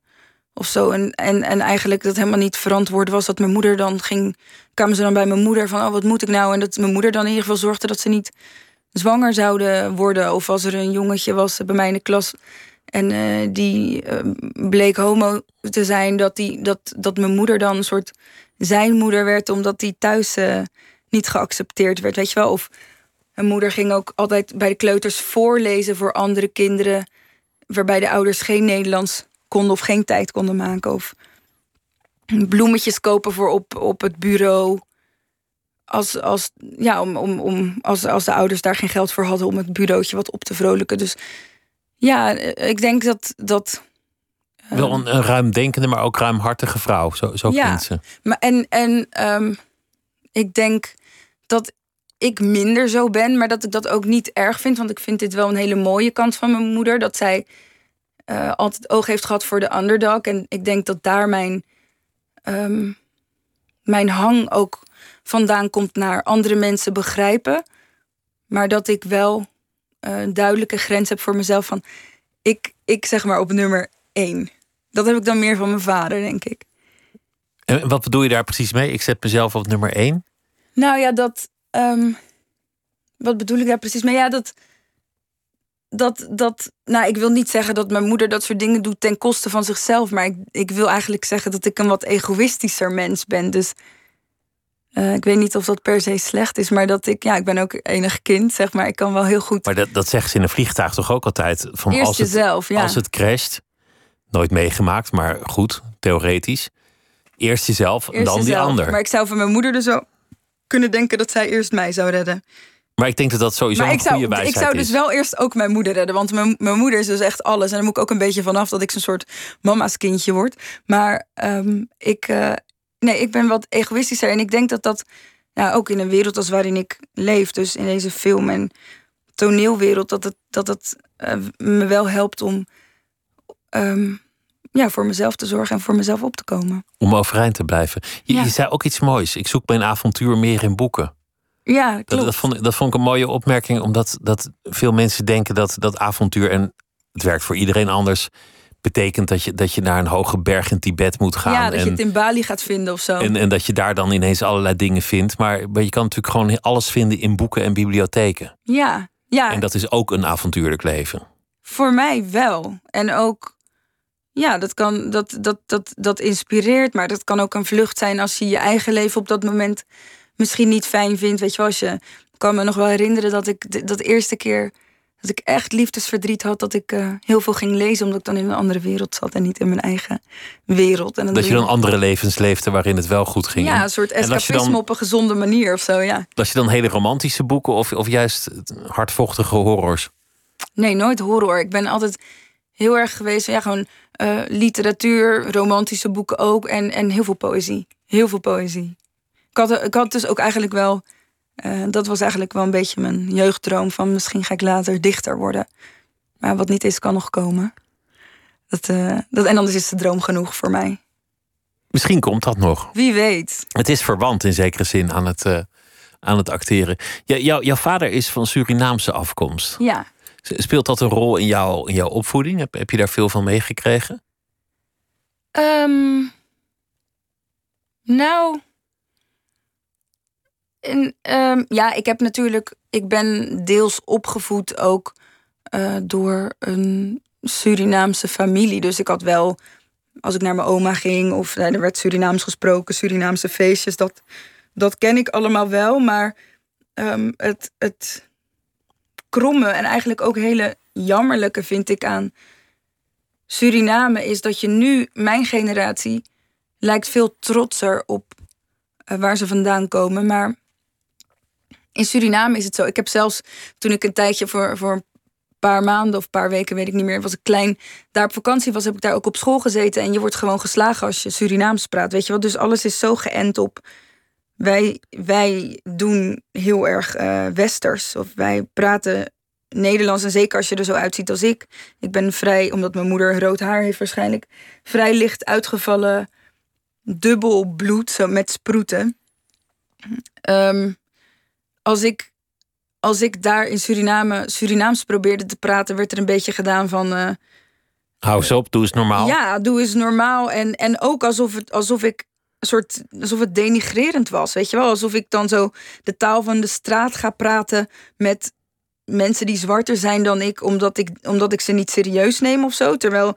of zo. En, en, en eigenlijk dat helemaal niet verantwoord was dat mijn moeder dan ging. kwamen ze dan bij mijn moeder van: Oh, wat moet ik nou? En dat mijn moeder dan in ieder geval zorgde dat ze niet zwanger zouden worden. Of als er een jongetje was bij mij in de klas En eh, die eh, bleek homo te zijn, dat, die, dat, dat mijn moeder dan een soort zijn moeder werd, omdat die thuis eh, niet geaccepteerd werd, weet je wel. Of mijn moeder ging ook altijd bij de kleuters voorlezen voor andere kinderen, waarbij de ouders geen Nederlands konden of geen tijd konden maken. Of bloemetjes kopen voor op, op het bureau. Als, als, ja, om, om, om, als, als de ouders daar geen geld voor hadden om het bureautje wat op te vrolijken. Dus ja, ik denk dat. dat Wel een, een ruimdenkende, maar ook ruimhartige vrouw. Zo, zo Ja. klinkt ze. Maar en en ehm, ik denk dat ik minder zo ben, maar dat ik dat ook niet erg vind. Want ik vind dit wel een hele mooie kant van mijn moeder. Dat zij eh, altijd oog heeft gehad voor de underdog. En ik denk dat daar mijn, ehm, mijn hang ook vandaan komt naar andere mensen begrijpen. Maar dat ik wel eh, een duidelijke grens heb voor mezelf van... Ik, ik zeg maar op nummer één. Dat heb ik dan meer van mijn vader, denk ik. En wat bedoel je daar precies mee? Ik zet mezelf op nummer één. Nou ja, dat. ehm, wat bedoel ik daar precies mee? Ja, dat. Dat, dat. Nou, ik wil niet zeggen dat mijn moeder dat soort dingen doet ten koste van zichzelf. Maar ik, ik wil eigenlijk zeggen dat ik een wat egoïstischer mens ben. Dus. Eh, ik weet niet of dat per se slecht is, maar dat ik. Ja, ik ben ook enig kind, zeg maar. Ik kan wel heel goed. Maar dat, dat zeggen ze in een vliegtuig toch ook altijd? Van Eerst als het, jezelf, ja. Als het crasht, nooit meegemaakt, maar goed, theoretisch. Eerst jezelf en dan die ander. Maar Maar, ik zou van mijn moeder dus zo kunnen denken dat zij eerst mij zou redden. ik denk dat dat sowieso Maar een ik zou, goede wijsheid ik zou dus is. wel eerst ook mijn moeder redden. Want mijn, mijn moeder is dus echt alles. En daar moet ik ook een beetje vanaf dat ik zo'n soort mama's kindje word. Maar ehm, ik, eh, nee, ik ben wat egoïstischer. En ik denk dat dat ja, ook in een wereld als waarin ik leef, dus in deze film- en toneelwereld, dat het, dat het eh, me wel helpt om ehm, ja, voor mezelf te zorgen en voor mezelf op te komen. Om overeind te blijven. Je, Ja. je zei ook iets moois. Ik zoek mijn avontuur meer in boeken. Ja, klopt. Dat, dat, vond, ik- dat vond ik een mooie opmerking, omdat dat veel mensen denken dat dat avontuur, en het werkt voor iedereen anders, betekent dat je, dat je naar een hoge berg in Tibet moet gaan. ja, dat en, je het in Bali gaat vinden of zo. en, en dat je daar dan ineens allerlei dingen vindt. Maar, maar je kan natuurlijk gewoon alles vinden in boeken en bibliotheken. ja, ja. En dat is ook een avontuurlijk leven. Voor mij wel. En ook, ja, dat, kan, dat, dat, dat, dat inspireert. Maar dat kan ook een vlucht zijn als je je eigen leven op dat moment misschien niet fijn vindt. Weet je wel, als je ik kan me nog wel herinneren dat ik dat eerste keer dat ik echt liefdesverdriet had, dat ik eh, heel veel ging lezen, omdat ik dan in een andere wereld zat en niet in mijn eigen wereld. En Dat je dan andere levens leefde waarin het wel goed ging. ja, een soort escapisme op een gezonde manier of zo, ja. Las je dan hele romantische boeken of, of juist hardvochtige horrors? Nee, nooit horror. Ik ben altijd heel erg geweest van ja, gewoon eh, literatuur, romantische boeken ook en, en heel veel poëzie. Heel veel poëzie. Ik had, ik had dus ook eigenlijk wel, eh, dat was eigenlijk wel een beetje mijn jeugddroom van misschien ga ik later dichter worden. Maar wat niet is, kan nog komen. Dat, eh, dat, en anders is de droom genoeg voor mij. Misschien komt dat nog. Wie weet. Het is verwant in zekere zin aan het, eh, aan het acteren. Jou- jouw vader is van Surinaamse afkomst. Ja. Speelt dat een rol in, jouw in jouw opvoeding? Heb, heb je daar veel van meegekregen? Ehm, nou. En, ehm, ja, ik heb natuurlijk. Ik ben deels opgevoed ook eh, door een Surinaamse familie. Dus ik had wel. Als ik naar mijn oma ging of er werd Surinaams gesproken, Surinaamse feestjes, dat, dat ken ik allemaal wel. Maar ehm, het, het kromme en eigenlijk ook hele jammerlijke vind ik aan Suriname is dat je nu, mijn generatie, lijkt veel trotser op eh, waar ze vandaan komen. Maar in Suriname is het zo. Ik heb zelfs toen ik een tijdje voor, voor een paar maanden of paar weken, weet ik niet meer, was ik klein, daar op vakantie was, heb ik daar ook op school gezeten. En je wordt gewoon geslagen als je Surinaams praat. Weet je wat? Dus alles is zo geënt op. Wij, wij doen heel erg eh, westers. Of wij praten Nederlands. En zeker als je er zo uitziet als ik. Ik ben vrij, omdat mijn moeder rood haar heeft waarschijnlijk, vrij licht uitgevallen, dubbel bloed, zo met sproeten. Ehm, als, ik, als ik daar in Suriname Surinaams probeerde te praten, werd er een beetje gedaan van. eh, Hou eens op, doe eens normaal. ja, doe eens normaal. En, en ook alsof, het, alsof ik een soort alsof het denigrerend was. Weet je wel? Alsof ik dan zo de taal van de straat ga praten met mensen die zwarter zijn dan ik, omdat ik, omdat ik ze niet serieus neem of zo. Terwijl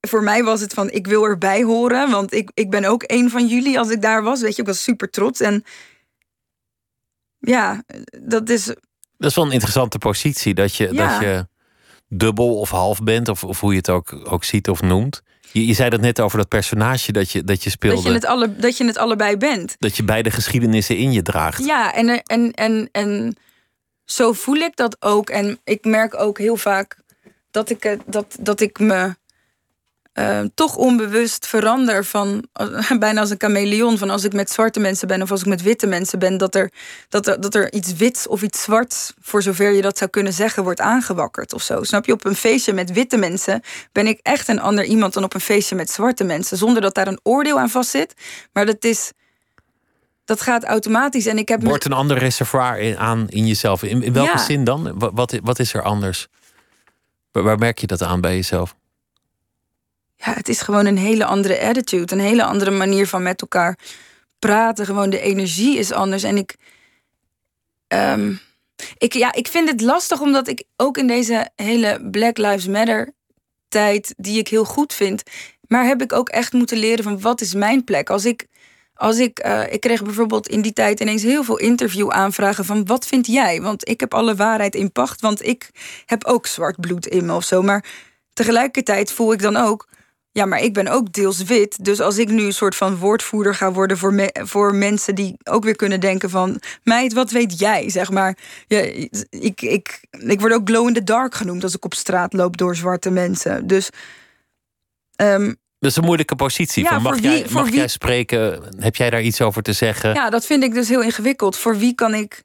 voor mij was het van, ik wil erbij horen, want ik, ik ben ook een van jullie als ik daar was. Weet je, ik was super trots. En ja, dat is. Dat is wel een interessante positie, dat je, Ja. dat je dubbel of half bent, of, of hoe je het ook, ook ziet of noemt. Je, je zei dat net over dat personage dat je, dat je speelde. Dat je, het alle, dat je het allebei bent. dat je beide geschiedenissen in je draagt. Ja, en, en, en, en zo voel ik dat ook. En ik merk ook heel vaak dat ik, dat, dat ik me eh, toch onbewust verander van (laughs) bijna als een chameleon. Van als ik met zwarte mensen ben of als ik met witte mensen ben, dat er, dat er, dat er iets wits of iets zwarts, voor zover je dat zou kunnen zeggen, wordt aangewakkerd of zo. Snap je? Op een feestje met witte mensen ben ik echt een ander iemand dan op een feestje met zwarte mensen. Zonder dat daar een oordeel aan vastzit. Maar dat is. Dat gaat automatisch. En ik heb Wordt een ander reservoir in, aan in jezelf. In, in welke Ja. zin dan? Wat, wat, wat is er anders? Waar, waar merk je dat aan bij jezelf? Het is gewoon een hele andere attitude. Een hele andere manier van met elkaar praten. Gewoon de energie is anders. En ik. ehm, ik, ja, ik vind het lastig omdat ik ook in deze hele Black Lives Matter tijd, die ik heel goed vind, maar heb ik ook echt moeten leren van wat is mijn plek. Als ik. Als ik, eh, ik kreeg bijvoorbeeld in die tijd ineens heel veel interview aanvragen van wat vind jij? Want ik heb alle waarheid in pacht, want ik heb ook zwart bloed in me of zo. Maar tegelijkertijd voel ik dan ook, ja, maar ik ben ook deels wit. Dus als ik nu een soort van woordvoerder ga worden voor, me- voor mensen die ook weer kunnen denken van... meid, wat weet jij, zeg maar. Ja, ik, ik, ik word ook glow in the dark genoemd als ik op straat loop door zwarte mensen. Dus ehm, Dat is een moeilijke positie. Ja, Van, mag voor wie- jij, mag wie- jij spreken? Heb jij daar iets over te zeggen? Ja, dat vind ik dus heel ingewikkeld. Voor wie kan ik...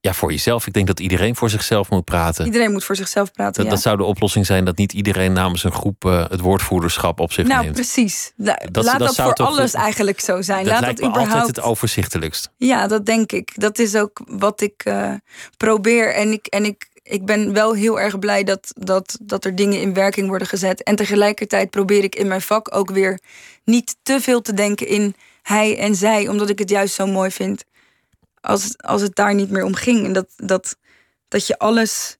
voor jezelf. Ik denk dat iedereen voor zichzelf moet praten. Iedereen moet voor zichzelf praten, Dat, ja. dat zou de oplossing zijn dat niet iedereen namens een groep eh, het woordvoerderschap op zich nou, neemt. precies. La- Dat- Laat dat voor alles eigenlijk zo zijn. dat Laat lijkt dat me altijd überhaupt... het overzichtelijkst. Ja, dat denk ik. Dat is ook wat ik eh, probeer. En, ik, en ik, ik ben wel heel erg blij dat, dat, dat er dingen in werking worden gezet. En tegelijkertijd probeer ik in mijn vak ook weer niet te veel te denken in hij en zij, omdat ik het juist zo mooi vind als, als het daar niet meer om ging. En dat, dat, dat je alles.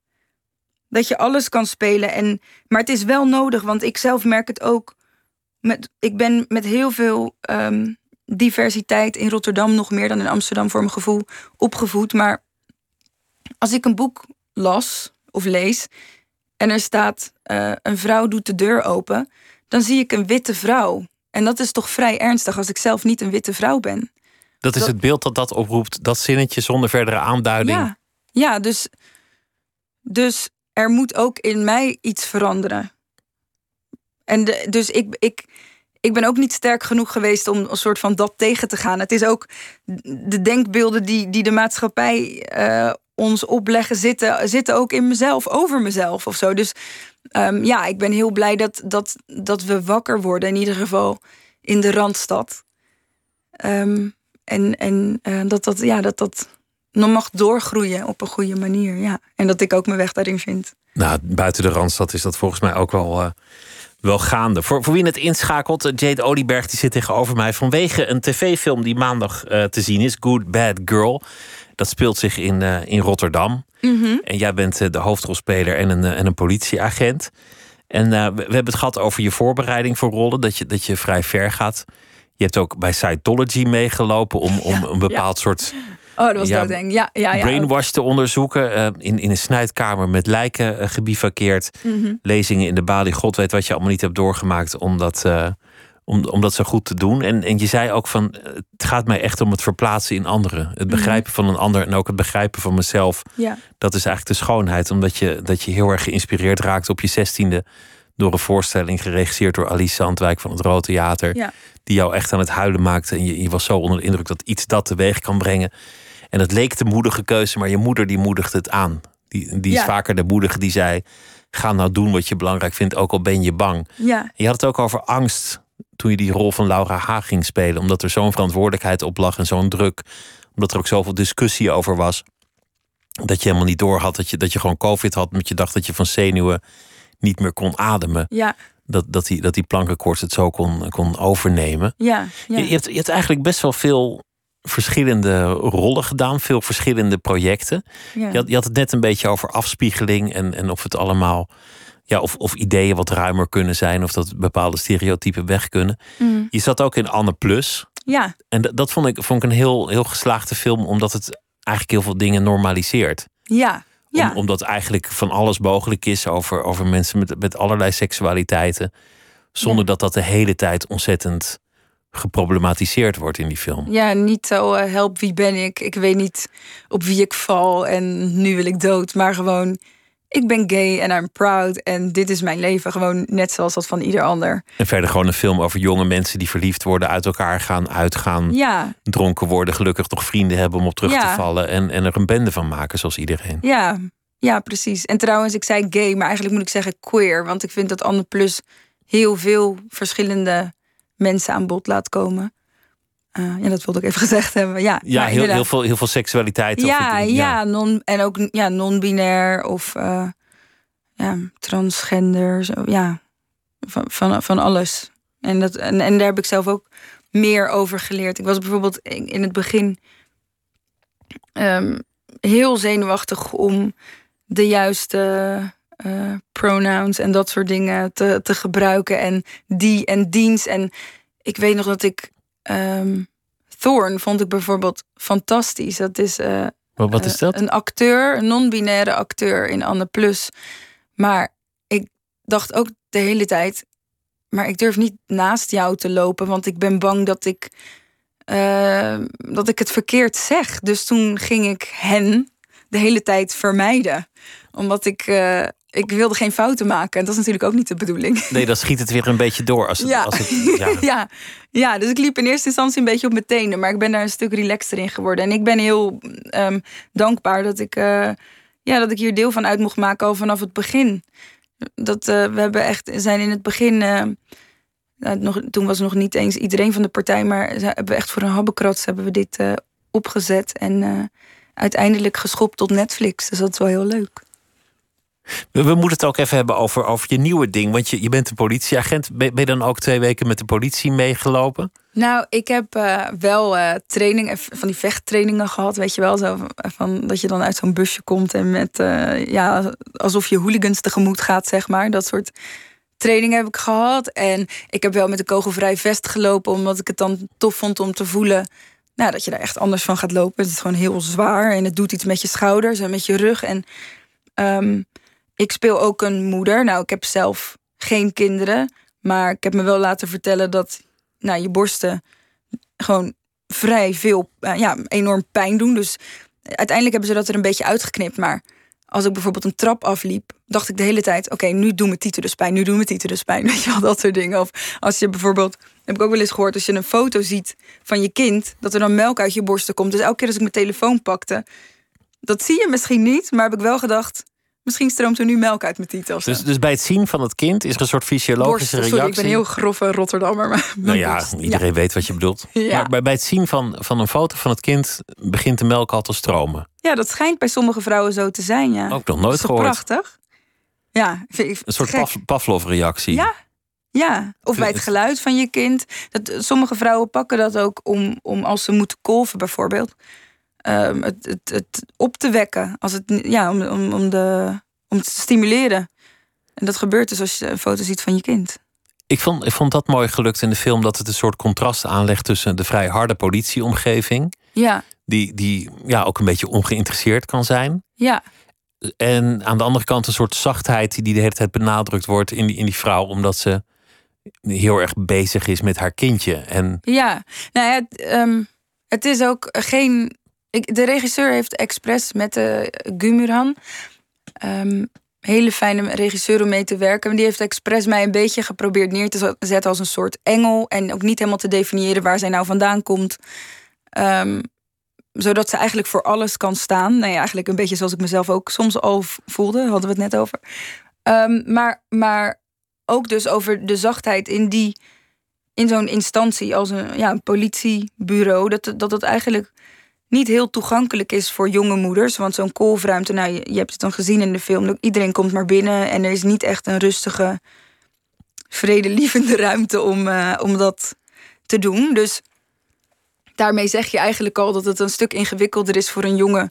Dat je alles kan spelen. En, maar het is wel nodig, want ik zelf merk het ook. Met, ik ben met heel veel ehm, diversiteit in Rotterdam, nog meer dan in Amsterdam voor mijn gevoel, opgevoed. Maar als ik een boek las of lees en er staat eh, een vrouw doet de deur open, dan zie ik een witte vrouw. En dat is toch vrij ernstig als ik zelf niet een witte vrouw ben. Dat is Dat- het beeld dat dat oproept. Dat zinnetje zonder verdere aanduiding. Ja, ja dus, dus er moet ook in mij iets veranderen. En de, dus ik, ik, ik ben ook niet sterk genoeg geweest om een soort van dat tegen te gaan. Het is ook de denkbeelden die, die de maatschappij eh, ons opleggen, zitten, zitten ook in mezelf, over mezelf of zo. Dus ehm, ja, ik ben heel blij dat, dat, dat we wakker worden, in ieder geval in de randstad. Ehm, en en eh, dat, dat, ja, dat dat nog mag doorgroeien op een goede manier. Ja. En dat ik ook mijn weg daarin vind. Nou, buiten de Randstad is dat volgens mij ook wel, eh, wel gaande. Voor, voor wie het inschakelt, eh, Jade Olieberg die zit tegenover mij... vanwege een tv-film die maandag te zien is, Good Bad Girl. Dat speelt zich in, in Rotterdam. En jij bent de hoofdrolspeler en een, en een politieagent. En we, we hebben het gehad over je voorbereiding voor rollen... dat je, dat je vrij ver gaat. Je hebt ook bij Scientology meegelopen... om, om een bepaald soort Oh, dat was Ja, doodeng. Ja, ja, ja. brainwash te onderzoeken. eh, in, in een snuitkamer met lijken uh, gebivakkeerd. Mhm. Lezingen in de balie. God weet wat je allemaal niet hebt doorgemaakt om dat, eh, om, om dat zo goed te doen. En, en je zei ook van, eh, het gaat mij echt om het verplaatsen in anderen. Het begrijpen van een ander en ook het begrijpen van mezelf. ja. Dat is eigenlijk de schoonheid. Omdat je, dat je heel erg geïnspireerd raakt op je zestiende... door een voorstelling geregisseerd door Alice Zandwijk van het Rood Theater. Ja. Die jou echt aan het huilen maakte. En je, je was zo onder de indruk dat iets dat teweeg kan brengen. En het leek de moedige keuze, maar je moeder die moedigde het aan. Die, die is vaker de moedige die zei... ga nou doen wat je belangrijk vindt, ook al ben je bang. ja. En je had het ook over angst toen je die rol van Laura Haag ging spelen. Omdat er zo'n verantwoordelijkheid op lag en zo'n druk. Omdat er ook zoveel discussie over was. Dat je helemaal niet door had dat je, dat je gewoon COVID had. Omdat je dacht dat je van zenuwen niet meer kon ademen. Ja, Dat, dat, die, dat die plankenkoorts het zo kon, kon overnemen. ja, ja. Je, je, hebt, je hebt eigenlijk best wel veel verschillende rollen gedaan, veel verschillende projecten. Ja. Je, had, je had het net een beetje over afspiegeling en, en of het allemaal, ja, of, of ideeën wat ruimer kunnen zijn, of dat bepaalde stereotypen weg kunnen. Mm. Je zat ook in Anne Plus. ja, En dat, dat vond ik, vond ik een heel, heel geslaagde film, omdat het eigenlijk heel veel dingen normaliseert. ja, ja. Om, omdat eigenlijk van alles mogelijk is over, over mensen met, met allerlei seksualiteiten. Zonder Ja. dat dat de hele tijd ontzettend geproblematiseerd wordt in die film. Ja, niet zo eh, help wie ben ik. Ik weet niet op wie ik val en nu wil ik dood. Maar gewoon, ik ben gay en I'm proud. En dit is mijn leven. Gewoon net zoals dat van ieder ander. En verder gewoon een film over jonge mensen die verliefd worden, uit elkaar gaan, uitgaan, Ja, dronken worden, gelukkig nog vrienden hebben om op terug te vallen. En, en er een bende van maken, zoals iedereen. ja, ja, precies. En trouwens, ik zei gay, maar eigenlijk moet ik zeggen queer. Want ik vind dat Anne Plus heel veel verschillende mensen aan bod laat komen. Eh, ja, dat wilde ik even (laughs) gezegd hebben. Ja, Ja, heel, heel, veel, heel veel seksualiteit. of Ja, het- ja, non, en ook ja, non-binair of eh, ja, transgender. Zo, ja, van, van, van alles. En, dat, en, en daar heb ik zelf ook meer over geleerd. Ik was bijvoorbeeld in, in het begin ehm, heel zenuwachtig om de juiste eh, pronouns en dat soort dingen te, te gebruiken. En die en diens. En ik weet nog dat ik. Ehm Thorn vond ik bijvoorbeeld fantastisch. Dat is. eh, Wat, wat is eh, dat? Een acteur, een non-binaire acteur in Anne Plus. Maar ik dacht ook de hele tijd... maar ik durf niet naast jou te lopen... want ik ben bang dat ik, eh, dat ik het verkeerd zeg. Dus toen ging ik hen de hele tijd vermijden. Omdat ik... eh, ik wilde geen fouten maken. En dat is natuurlijk ook niet de bedoeling. Nee, dan schiet het weer een beetje door. Als het, Ja. Als het, (laughs) ja. ja, ja, dus ik liep in eerste instantie een beetje op mijn tenen. Maar ik ben daar een stuk relaxter in geworden. En ik ben heel ehm, dankbaar dat ik, eh, ja, dat ik hier deel van uit mocht maken al vanaf het begin. Dat, eh, we hebben echt, zijn in het begin... eh, nou, nog, toen was nog niet eens iedereen van de partij... maar ze hebben echt voor een habbekrats hebben we dit opgezet. En uiteindelijk geschopt tot Netflix. Dus dat is wel heel leuk. We, moeten het ook even hebben over, over je nieuwe ding. Want je, je bent een politieagent. Ben, je dan ook twee weken met de politie meegelopen? Nou, ik heb eh, wel eh training, eh, van die vechttrainingen gehad, weet je wel. Zo van, dat je dan uit zo'n busje komt en met, ja, alsof je hooligans tegemoet gaat, zeg maar. Dat soort trainingen heb ik gehad. En ik heb wel met een kogelvrij vest gelopen, omdat ik het dan tof vond om te voelen. Nou, dat je daar echt anders van gaat lopen. Het is gewoon heel zwaar en het doet iets met je schouders en met je rug. En ehm, ik speel ook een moeder. Nou, ik heb zelf geen kinderen. Maar ik heb me wel laten vertellen dat nou, je borsten gewoon vrij veel, eh, ja, enorm pijn doen. Dus uiteindelijk hebben ze dat er een beetje uitgeknipt. Maar als ik bijvoorbeeld een trap afliep, dacht ik de hele tijd: oké, nu doen mijn tieten dus pijn, nu doen mijn tieten dus pijn. (laughs) Weet je wel, dat soort dingen. Of als je bijvoorbeeld, heb ik ook wel eens gehoord, als je een foto ziet van je kind, dat er dan melk uit je borsten komt. Dus elke keer als ik mijn telefoon pakte, dat zie je misschien niet, maar heb ik wel gedacht. Misschien stroomt er nu melk uit mijn zo. Dus, dus bij het zien van het kind is er een soort fysiologische Borsten, reactie. sorry, ik ben heel grove Rotterdammer. Maar Nou ja, borst, iedereen weet wat je bedoelt. (laughs) Ja. Maar bij, bij het zien van, van een foto van het kind begint de melk al te stromen. Ja, dat schijnt bij sommige vrouwen zo te zijn, ja. Ook nog nooit gehoord. prachtig? Ja, vind ik Een soort Pavlov-reactie. Ja, ja. Of bij het geluid van je kind. Dat, sommige vrouwen pakken dat ook om, om als ze moeten kolven bijvoorbeeld. Ehm, het, het, het op te wekken. Als het, ja, om, om, om, de, om te stimuleren. En dat gebeurt dus als je een foto ziet van je kind. Ik vond, ik vond dat mooi gelukt in de film, dat het een soort contrast aanlegt tussen de vrij harde politieomgeving, Ja, die, die ja, ook een beetje ongeïnteresseerd kan zijn. ja, En aan de andere kant een soort zachtheid die de hele tijd benadrukt wordt in die, in die vrouw, omdat ze heel erg bezig is met haar kindje. En ja. Nou ja, het, ehm, het is ook geen... De regisseur heeft expres met de Gumuran... ehm, hele fijne regisseur om mee te werken. Die heeft expres mij een beetje geprobeerd neer te zetten als een soort engel. En ook niet helemaal te definiëren waar zij nou vandaan komt. Ehm, zodat ze eigenlijk voor alles kan staan. Nou ja, eigenlijk een beetje zoals ik mezelf ook soms al voelde. Hadden we het net over. Ehm, maar, maar ook dus over de zachtheid in die in zo'n instantie als een, ja, politiebureau, dat, dat het eigenlijk niet heel toegankelijk is voor jonge moeders. Want zo'n kolfruimte, nou, je, je hebt het dan gezien in de film, iedereen komt maar binnen en er is niet echt een rustige, vredelievende ruimte om, eh, om dat te doen. Dus daarmee zeg je eigenlijk al dat het een stuk ingewikkelder is voor een jonge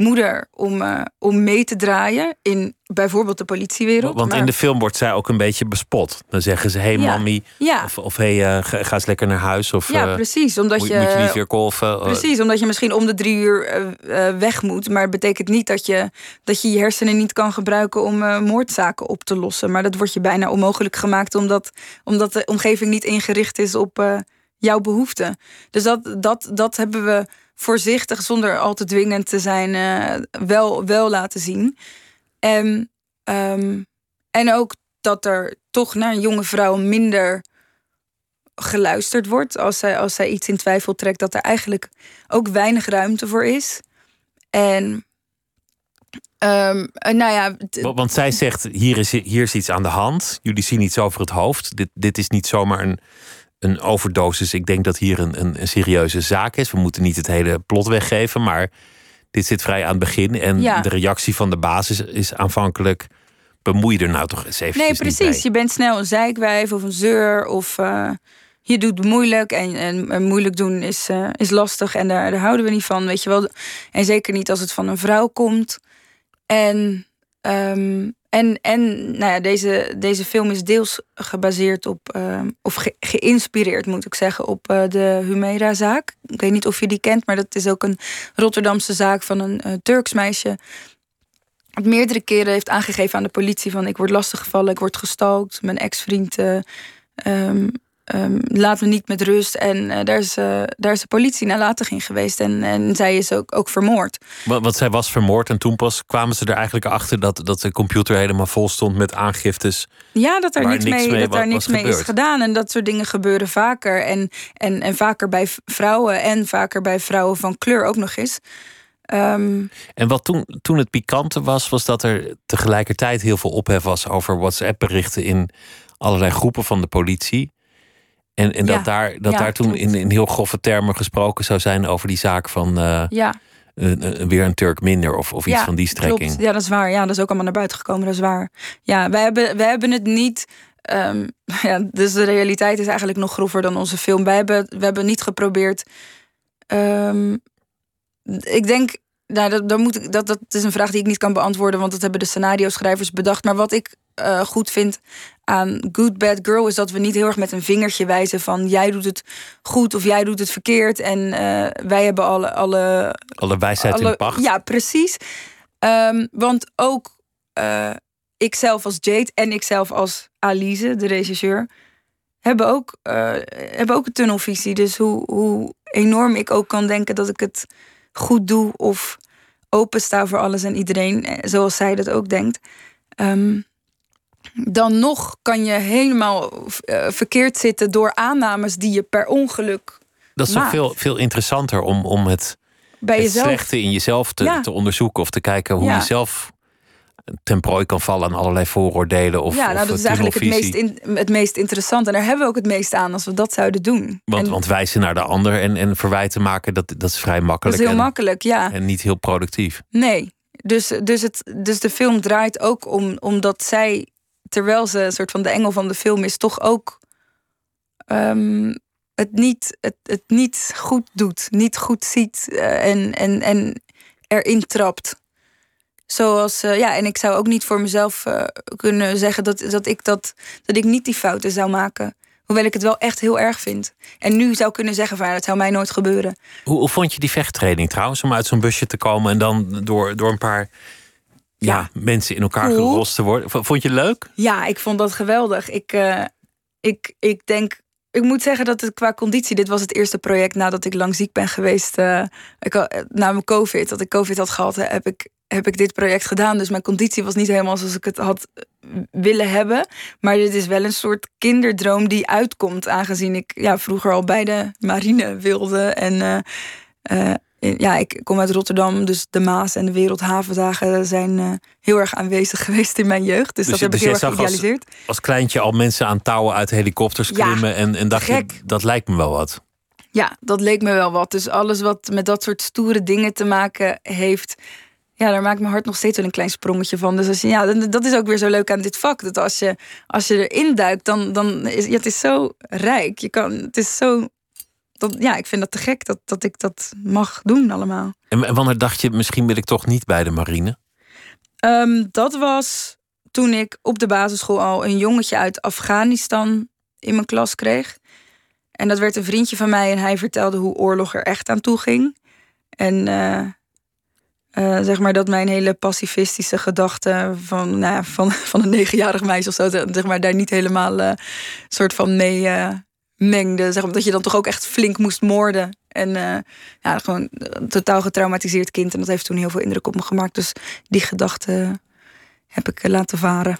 moeder om, uh, om mee te draaien in bijvoorbeeld de politiewereld. Want in de film wordt zij ook een beetje bespot. Dan zeggen ze: hey, ja. Of, of hey, uh, ga, eens lekker naar huis. Of, ja, precies. Omdat moet, je, moet je niet weer kolven. Precies, omdat je misschien om de drie uur uh, weg moet. Maar het betekent niet dat je, dat je je hersenen niet kan gebruiken om moordzaken op te lossen. Maar dat wordt je bijna onmogelijk gemaakt omdat, omdat de omgeving niet ingericht is op jouw behoeften. Dus dat, dat, dat hebben we voorzichtig, zonder al te dwingend te zijn, uh, wel, wel laten zien. En, um, en ook dat er toch naar een jonge vrouw minder geluisterd wordt. Als zij, als zij iets in twijfel trekt, dat er eigenlijk ook weinig ruimte voor is. En Um, nou ja, Want zij zegt: hier is, hier is iets aan de hand. Jullie zien iets over het hoofd. Dit, dit is niet zomaar een een overdosis. Ik denk dat hier een, een, een, serieuze zaak is. We moeten niet het hele plot weggeven, maar dit zit vrij aan het begin. En de reactie van de basis is aanvankelijk. Bemoei er nou toch eens even. Nee, precies. Je bent snel een zeikwijf of een zeur. Of uh, je doet moeilijk. En, en, moeilijk doen is, uh, is lastig. En daar, daar houden we niet van. Weet je wel. En zeker niet als het van een vrouw komt. En um, en, en nou deze, deze film is deels gebaseerd op, uh, of geïnspireerd moet ik zeggen, op uh, de Humera-zaak. Ik weet niet of je die kent, maar dat is ook een Rotterdamse zaak van een uh, Turks meisje. Dat meerdere keren heeft aangegeven aan de politie van ik word lastiggevallen, ik word gestalkt, mijn ex-vriend um, um, laat me niet met rust. En uh, daar, is, uh, daar is de politie nalatig in geweest. En, en zij is ook, ook vermoord. Want, zij was vermoord en toen pas kwamen ze er eigenlijk achter dat, dat de computer helemaal vol stond met aangiftes. Ja, dat er niks, mee, dat daar niks mee is gedaan. En dat soort dingen gebeuren vaker. En, en, en vaker bij vrouwen en vaker bij vrouwen van kleur ook nog eens. Um, en wat toen, toen het pikante was, was dat er tegelijkertijd heel veel ophef was over WhatsApp-berichten in allerlei groepen van de politie. En, en dat daar, dat daar toen in, in heel grove termen gesproken zou zijn over die zaak van uh, ja. weer een Turk minder of, of iets van die strekking. Klopt. Ja, dat is waar. Ja, dat is ook allemaal naar buiten gekomen. Dat is waar. Ja, wij hebben, wij hebben het niet. Um, (laughs) ja, dus de realiteit is eigenlijk nog grover dan onze film. Wij hebben, we hebben niet geprobeerd. Um, ik denk nou, dat, dat, moet ik, dat, dat is een vraag die ik niet kan beantwoorden, want dat hebben de scenario-schrijvers bedacht. Maar wat ik uh, goed vind aan Good Bad Girl is dat we niet heel erg met een vingertje wijzen van jij doet het goed of jij doet het verkeerd. En uh, wij hebben alle. Alle, alle wijsheid alle, in pacht. Ja, precies. Um, want ook uh, ikzelf als Jade en ikzelf als Alize, de regisseur, hebben ook, hebben ook een tunnelvisie. Dus hoe, hoe enorm ik ook kan denken dat ik het goed doe of opensta voor alles en iedereen, zoals zij dat ook denkt. Um, dan nog kan je helemaal uh, verkeerd zitten door aannames die je per ongeluk. Dat is toch veel, veel interessanter om, om het, Bij het jezelf. slechte in jezelf te, ja. te onderzoeken of te kijken hoe ja. je zelf ten prooi kan vallen aan allerlei vooroordelen. Of, ja, nou, dat is eigenlijk het meest, in, het meest interessante. En daar hebben we ook het meest aan als we dat zouden doen. Want, en, want wijzen naar de ander en, en verwijten maken, dat, dat is vrij makkelijk. Dat is heel en, makkelijk, ja. En niet heel productief. Nee, dus, dus, het, dus de film draait ook om, omdat zij terwijl ze een soort van de engel van de film is, toch ook um, het, niet, het, het niet goed doet, niet goed ziet uh, en, en, en erin trapt. Zoals, uh, ja, en ik zou ook niet voor mezelf uh, kunnen zeggen dat, dat, ik dat, dat ik niet die fouten zou maken. Hoewel ik het wel echt heel erg vind. En nu zou kunnen zeggen van ja, dat zou mij nooit gebeuren. Hoe, hoe vond je die vechttraining trouwens? Om uit zo'n busje te komen en dan door, door een paar ja, mensen in elkaar cool. gerost te worden. Vond je het leuk? Ja, ik vond dat geweldig. Ik, uh, ik, ik denk, ik moet zeggen dat het qua conditie, dit was het eerste project nadat ik lang ziek ben geweest. Uh, ik, na mijn COVID, dat ik COVID had gehad, heb ik, heb ik dit project gedaan. Dus mijn conditie was niet helemaal zoals ik het had eh, willen hebben. Maar dit is wel een soort kinderdroom die uitkomt, aangezien ik ja, vroeger al bij de marine wilde. En uh, ja, ik kom uit Rotterdam, dus de Maas en de Wereldhavendagen zijn uh, heel erg aanwezig (laughs) geweest in mijn jeugd. Dus, dus dat heb ik heel erg geïdealiseerd. Als, als, kleintje al mensen aan touwen uit helikopters klimmen ja, en, en dacht je, dat lijkt me wel wat. Ja, dat leek me wel wat. Dus alles wat met dat soort stoere dingen te maken heeft, ja, daar maakt mijn hart nog steeds wel een klein sprongetje van. Dus als je, ja, dat is ook weer zo leuk aan dit vak. Dat als je, als je erin duikt, dan, dan is ja, het is zo rijk. Je kan, het is zo dat, ja, ik vind dat te gek dat, dat ik dat mag doen allemaal. En, wanneer dacht je, misschien wil ik toch niet bij de marine? Ehm, dat was toen ik op de basisschool al een jongetje uit Afghanistan in mijn klas kreeg. En dat werd een vriendje van mij en hij vertelde hoe oorlog er echt aan toe ging. En eh, eh, zeg maar dat mijn hele pacifistische gedachten van, nou ja, van, (laughs) van een negenjarig meisje of zo, zeg maar, daar niet helemaal uh, soort van mee mengde. Zeg maar, dat je dan toch ook echt flink moest moorden. En ja, gewoon een totaal getraumatiseerd kind. En dat heeft toen heel veel indruk op me gemaakt. Dus die gedachten heb ik laten varen.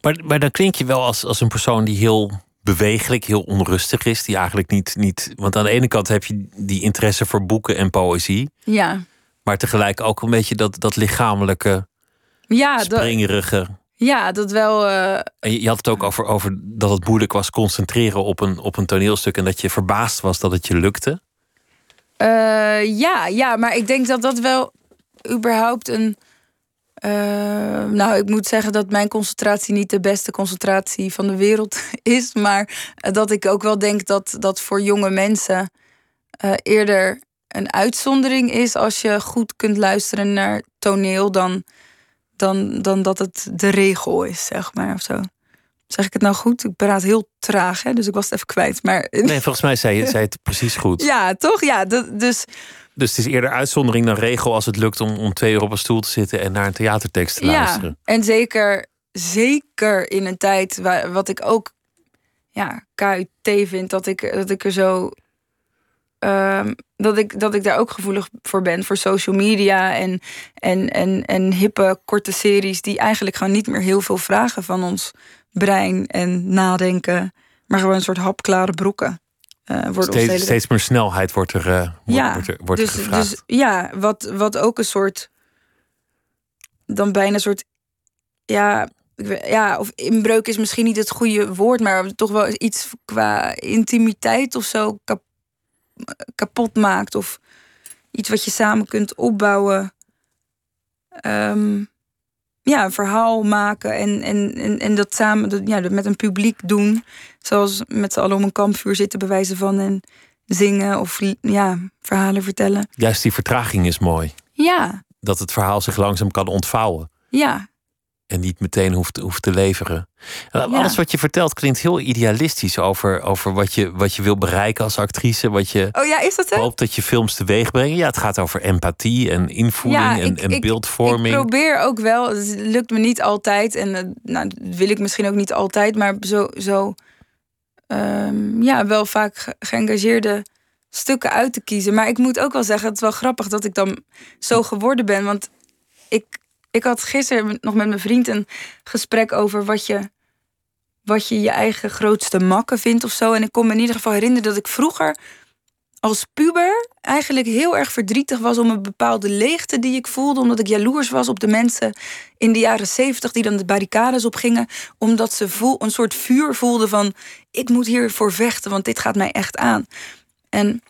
Maar, maar dan klink je wel als, als een persoon die heel bewegelijk, heel onrustig is. Die eigenlijk niet, niet. Want aan de ene kant heb je die interesse voor boeken en poëzie. Ja. Maar tegelijk ook een beetje dat, dat lichamelijke, ja, springerige. Ja, dat wel. Uh... En je, had het ook over, over dat het moeilijk was concentreren op een, op een toneelstuk. En dat je verbaasd was dat het je lukte. Uh, ja, ja, maar ik denk dat dat wel überhaupt een uh, nou, ik moet zeggen dat mijn concentratie niet de beste concentratie van de wereld (laughs) is. Maar dat ik ook wel denk dat dat voor jonge mensen eerder een uitzondering is als je goed kunt luisteren naar toneel dan, dan, dan dat het de regel is, zeg maar. Of zo. Zeg ik het nou goed? Ik praat heel traag, hè? dus ik was het even kwijt. Maar... Nee, volgens mij zei je, zei het precies goed. Ja, toch? Ja, dus dus het is eerder uitzondering dan regel als het lukt om, om twee uur op een stoel te zitten en naar een theatertekst te luisteren. Ja, en zeker, zeker in een tijd waar, wat ik ook ja, KUT vind, dat ik, dat ik er zo. Um, dat, ik, dat ik daar ook gevoelig voor ben, voor social media en, en, en, en hippe korte series die eigenlijk gewoon niet meer heel veel vragen van ons brein en nadenken, maar gewoon een soort hapklare broeken. Uh, steeds, steeds, meer snelheid wordt er, uh, ja, wordt, er, wordt dus, gevraagd. Dus, ja, wat, wat ook een soort. dan bijna een soort. Ja, ja, of inbreuk is misschien niet het goede woord, maar toch wel iets qua intimiteit of zo kap, kapot maakt. Of iets wat je samen kunt opbouwen. Um, ja, een verhaal maken en, en, en, en dat samen ja, met een publiek doen. Zoals met z'n allen om een kampvuur zitten, bewijzen van en zingen of ja, verhalen vertellen. Juist die vertraging is mooi. Ja. Dat het verhaal zich langzaam kan ontvouwen. Ja, en niet meteen hoeft, hoeft te leveren. Alles wat je vertelt klinkt heel idealistisch over, over wat, je, wat je wil bereiken als actrice. Wat je oh ja, is dat hoopt dat je films teweeg brengen. Ja, het gaat over empathie en invoering en, en beeldvorming. Ik probeer ook wel, het lukt me niet altijd. En uh, nou, dat wil ik misschien ook niet altijd, maar zo, zo um, ja, wel vaak ge geëngageerde stukken uit te kiezen. Maar ik moet ook wel zeggen, het is wel grappig dat ik dan zo geworden ben. Want ik, ik had gisteren nog met mijn vriend een gesprek over wat je, wat je je eigen grootste makken vindt of zo. En ik kon me in ieder geval herinneren dat ik vroeger als puber eigenlijk heel erg verdrietig was om een bepaalde leegte die ik voelde. Omdat ik jaloers was op de mensen in de jaren zeventig die dan de barricades opgingen. Omdat ze voel, een soort vuur voelden van ik moet hiervoor vechten, want dit gaat mij echt aan. En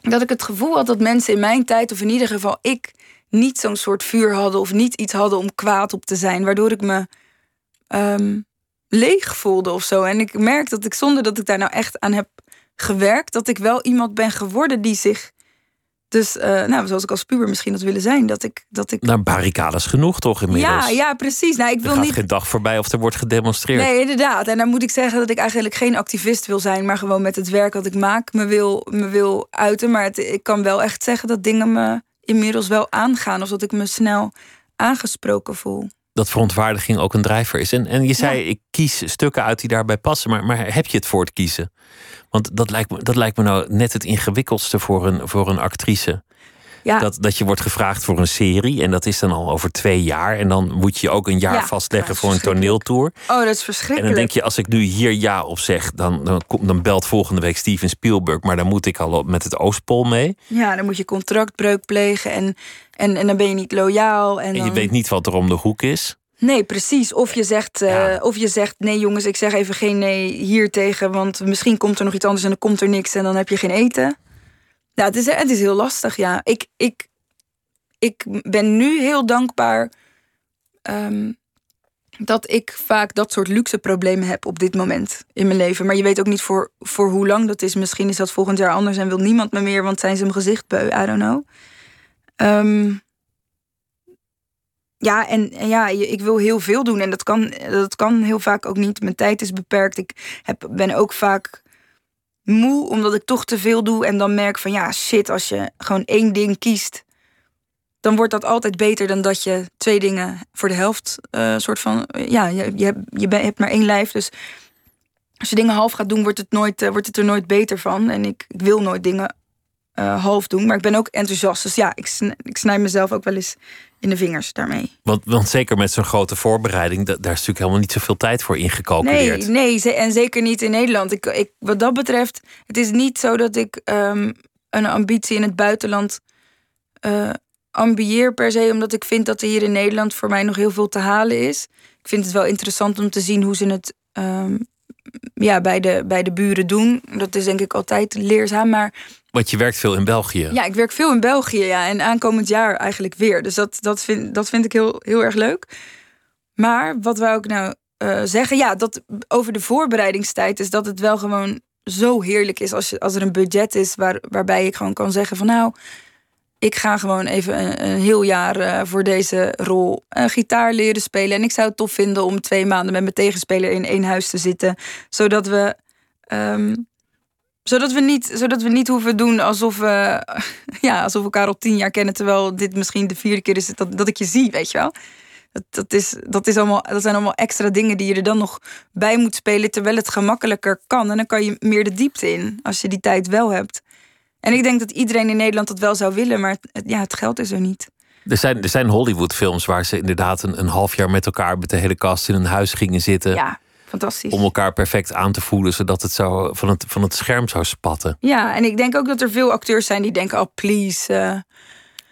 dat ik het gevoel had dat mensen in mijn tijd, of in ieder geval ik, niet zo'n soort vuur hadden of niet iets hadden om kwaad op te zijn, waardoor ik me ehm, leeg voelde of zo. En ik merk dat ik zonder dat ik daar nou echt aan heb gewerkt, dat ik wel iemand ben geworden die zich. Dus, uh, nou, zoals ik als puber misschien had willen zijn, dat ik. Dat ik... Naar barricades genoeg toch inmiddels? Ja, ja precies. Nou, ik wil er gaat niet... geen dag voorbij of er wordt gedemonstreerd. Nee, inderdaad. En dan moet ik zeggen dat ik eigenlijk geen activist wil zijn, maar gewoon met het werk dat ik maak me wil, me wil uiten. Maar het, ik kan wel echt zeggen dat dingen me inmiddels wel aangaan. Of dat ik me snel aangesproken voel. Dat verontwaardiging ook een drijver is. En, en je zei, ik kies stukken uit die daarbij passen. Maar, maar heb je het voor het kiezen? Want dat lijkt me, dat lijkt me nou net het ingewikkeldste voor een, voor een actrice. Ja. Dat, dat je wordt gevraagd voor een serie. En dat is dan al over twee jaar. En dan moet je ook een jaar vastleggen voor een toneeltour. Oh, dat is verschrikkelijk. En dan denk je, als ik nu hier ja op zeg, dan, dan, dan belt volgende week Steven Spielberg. Maar dan moet ik al met het Oostpol mee. Ja, dan moet je contractbreuk plegen. En, en, en dan ben je niet loyaal. En, en je weet niet wat er om de hoek is. Nee, precies. Of je, zegt, uh, of je zegt: nee, jongens, ik zeg even geen nee hier tegen. Want misschien komt er nog iets anders en dan komt er niks en dan heb je geen eten. Ja, het is, het is heel lastig, ja. Ik, ik, ik ben nu heel dankbaar. Um, dat ik vaak dat soort luxe problemen heb op dit moment in mijn leven. Maar je weet ook niet voor, voor hoe lang dat is. Misschien is dat volgend jaar anders en wil niemand me meer, want zijn ze mijn gezicht beu. I don't know. Ehm, ja, en, en, ja, ik wil heel veel doen en dat kan, dat kan heel vaak ook niet. Mijn tijd is beperkt. Ik heb, ben ook vaak moe omdat ik toch te veel doe en dan merk van ja, shit, als je gewoon één ding kiest dan wordt dat altijd beter dan dat je twee dingen voor de helft uh, soort van. Ja, je, je, hebt, je hebt maar één lijf. Dus als je dingen half gaat doen, wordt het, nooit, uh, wordt het er nooit beter van. En ik, ik wil nooit dingen half doen. Maar ik ben ook enthousiast. Dus ja, ik, ik snij mezelf ook wel eens in de vingers daarmee. Want, want zeker met zo'n grote voorbereiding, daar is natuurlijk helemaal niet zoveel tijd voor ingecalculeerd. Nee, nee en zeker niet in Nederland. Ik, ik, wat dat betreft, het is niet zo dat ik um, een ambitie in het buitenland ambieer per se, omdat ik vind dat er hier in Nederland voor mij nog heel veel te halen is. Ik vind het wel interessant om te zien hoe ze het um, ja, bij, de, bij de buren doen. Dat is denk ik altijd leerzaam. Maar want je werkt veel in België. Ja, ik werk veel in België, ja. En aankomend jaar eigenlijk weer. Dus dat, dat, vind, dat vind ik heel, heel erg leuk. Maar wat wou ik nou uh, zeggen? Ja, dat over de voorbereidingstijd is dat het wel gewoon zo heerlijk is als, je, als er een budget is waar, waarbij ik gewoon kan zeggen van nou, ik ga gewoon even een, heel jaar uh, voor deze rol uh, gitaar leren spelen. En ik zou het tof vinden om twee maanden met mijn tegenspeler in één huis te zitten. Zodat we, um, zodat we, niet, zodat we niet hoeven doen alsof we, (laughs) ja, alsof we elkaar al tien jaar kennen. Terwijl dit misschien de vierde keer is dat, dat ik je zie, weet je wel. Dat, dat, is, dat, is allemaal, dat zijn allemaal extra dingen die je er dan nog bij moet spelen. Terwijl het gemakkelijker kan. En dan kan je meer de diepte in als je die tijd wel hebt. En ik denk dat iedereen in Nederland dat wel zou willen, maar het, ja, het geld is er niet. Er zijn, er zijn Hollywood-films waar ze inderdaad een, een half jaar met elkaar met de hele kast in een huis gingen zitten. Ja, fantastisch. Om elkaar perfect aan te voelen, zodat het zo van het, van het scherm zou spatten. Ja, en ik denk ook dat er veel acteurs zijn die denken: oh, please. Uh,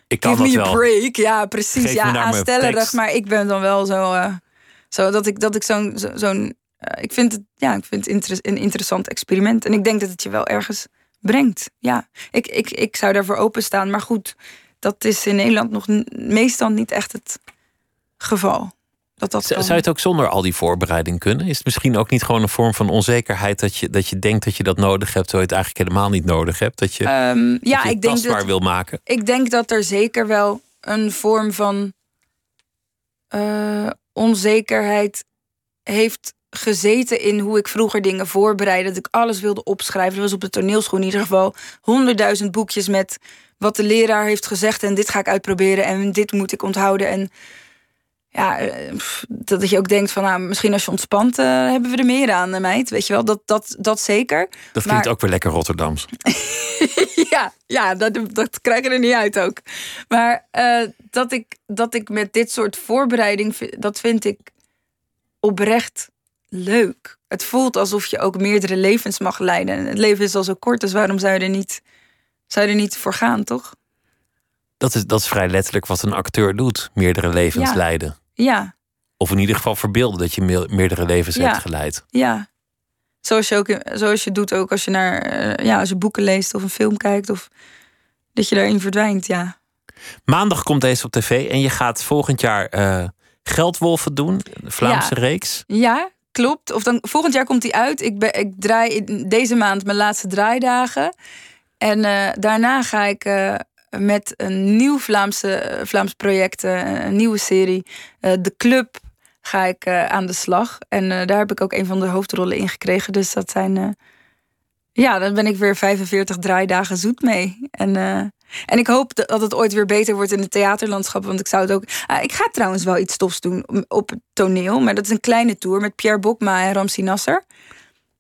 ik kan give me a break. Ja, precies. Geef ja, aanstellerig. Maar ik ben dan wel zo, uh, zo dat ik, dat ik zo'n. zo'n uh, ik vind het, ja, ik vind het een interessant experiment. En ik denk dat het je wel ergens brengt. Ja, ik, ik, ik zou daarvoor openstaan. Maar goed, dat is in Nederland nog meestal niet echt het geval. Dat dat Zou je het ook zonder al die voorbereiding kunnen? Is het misschien ook niet gewoon een vorm van onzekerheid dat je, dat je denkt dat je dat nodig hebt, terwijl je het eigenlijk helemaal niet nodig hebt? Dat je, um, ja, ik denk dat, wil maken? Ik denk dat er zeker wel een vorm van uh, onzekerheid heeft gezeten in hoe ik vroeger dingen voorbereidde. Dat ik alles wilde opschrijven. Er was op de toneelschool in ieder geval honderdduizend boekjes met wat de leraar heeft gezegd. En dit ga ik uitproberen en dit moet ik onthouden. En ja, eh, dat je ook denkt van, nou, misschien als je ontspant, uh, hebben we er meer aan, eh, meid. Weet je wel, dat, dat, dat zeker. Dat klinkt ook weer lekker Rotterdams. (laughs) ja, ja dat, dat krijg je er niet uit ook. Maar uh, dat, ik, dat ik met dit soort voorbereiding, dat vind ik oprecht leuk. Het voelt alsof je ook meerdere levens mag leiden. Het leven is al zo kort, dus waarom zou je er niet, zou je er niet voor gaan, toch? Dat is, dat is vrij letterlijk wat een acteur doet: meerdere levens leiden. Ja. Of in ieder geval verbeelden dat je meerdere levens hebt geleid. Ja. Zoals je, ook, zoals je doet ook als je, naar, eh, ja, als je boeken leest of een film kijkt. Of dat je daarin verdwijnt, ja. Maandag komt deze op tv en je gaat volgend jaar uh, Geldwolven doen, Vlaamse reeks. Ja, klopt. Of dan, volgend jaar komt hij uit. Ik, ben, ik draai deze maand mijn laatste draaidagen. En uh, daarna ga ik uh, met een nieuw Vlaamse, Vlaams project, een nieuwe serie, De Club, ga ik aan de slag. En daar heb ik ook een van de hoofdrollen in gekregen. Dus dat zijn. ja, dan ben ik weer 45 draaidagen zoet mee. En en ik hoop dat het ooit weer beter wordt in het theaterlandschap. Want ik zou het ook. Ah, ik ga trouwens wel iets tofs doen op het toneel. Maar dat is een kleine tour met Pierre Bokma en Ramsi Nasser.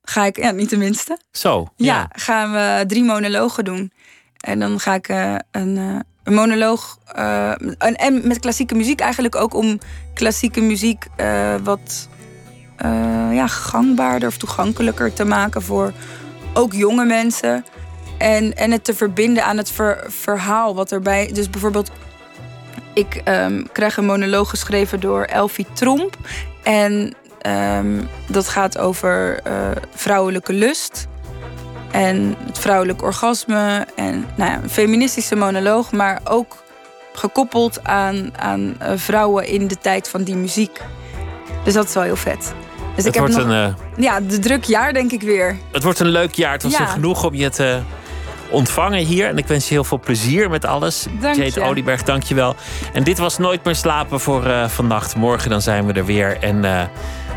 Ga ik, ja, niet tenminste. Zo. Ja, gaan we drie monologen doen. En dan ga ik uh, een, uh, een, monoloog. Uh, en, en, met klassieke muziek eigenlijk ook om klassieke muziek wat ja, gangbaarder of toegankelijker te maken voor ook jonge mensen. En, en het te verbinden aan het verhaal wat erbij. Dus bijvoorbeeld, ik um, krijg een monoloog geschreven door Elfie Tromp. En um, dat gaat over uh, vrouwelijke lust. En het vrouwelijk orgasme. En nou ja, een feministische monoloog, maar ook gekoppeld aan, aan uh, vrouwen in de tijd van die muziek. Dus dat is wel heel vet. Dus het, ik wordt heb nog, een, eh, ja, de druk jaar denk ik weer. het wordt een leuk jaar. Het was Ja. genoeg om je te ontvangen hier. En ik wens je heel veel plezier met alles. Dank Jade je. Olieberg, dank je wel. En dit was Nooit meer slapen voor eh, vannacht. Morgen dan zijn we er weer. En eh,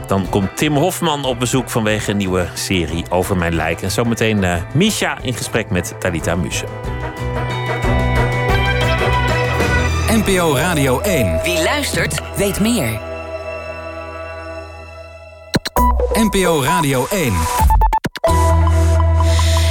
dan komt Tim Hofman op bezoek vanwege een nieuwe serie over mijn lijk. En zometeen eh Misha in gesprek met Talita Muse. NPO Radio 1. Wie luistert, weet meer. NPO Radio 1.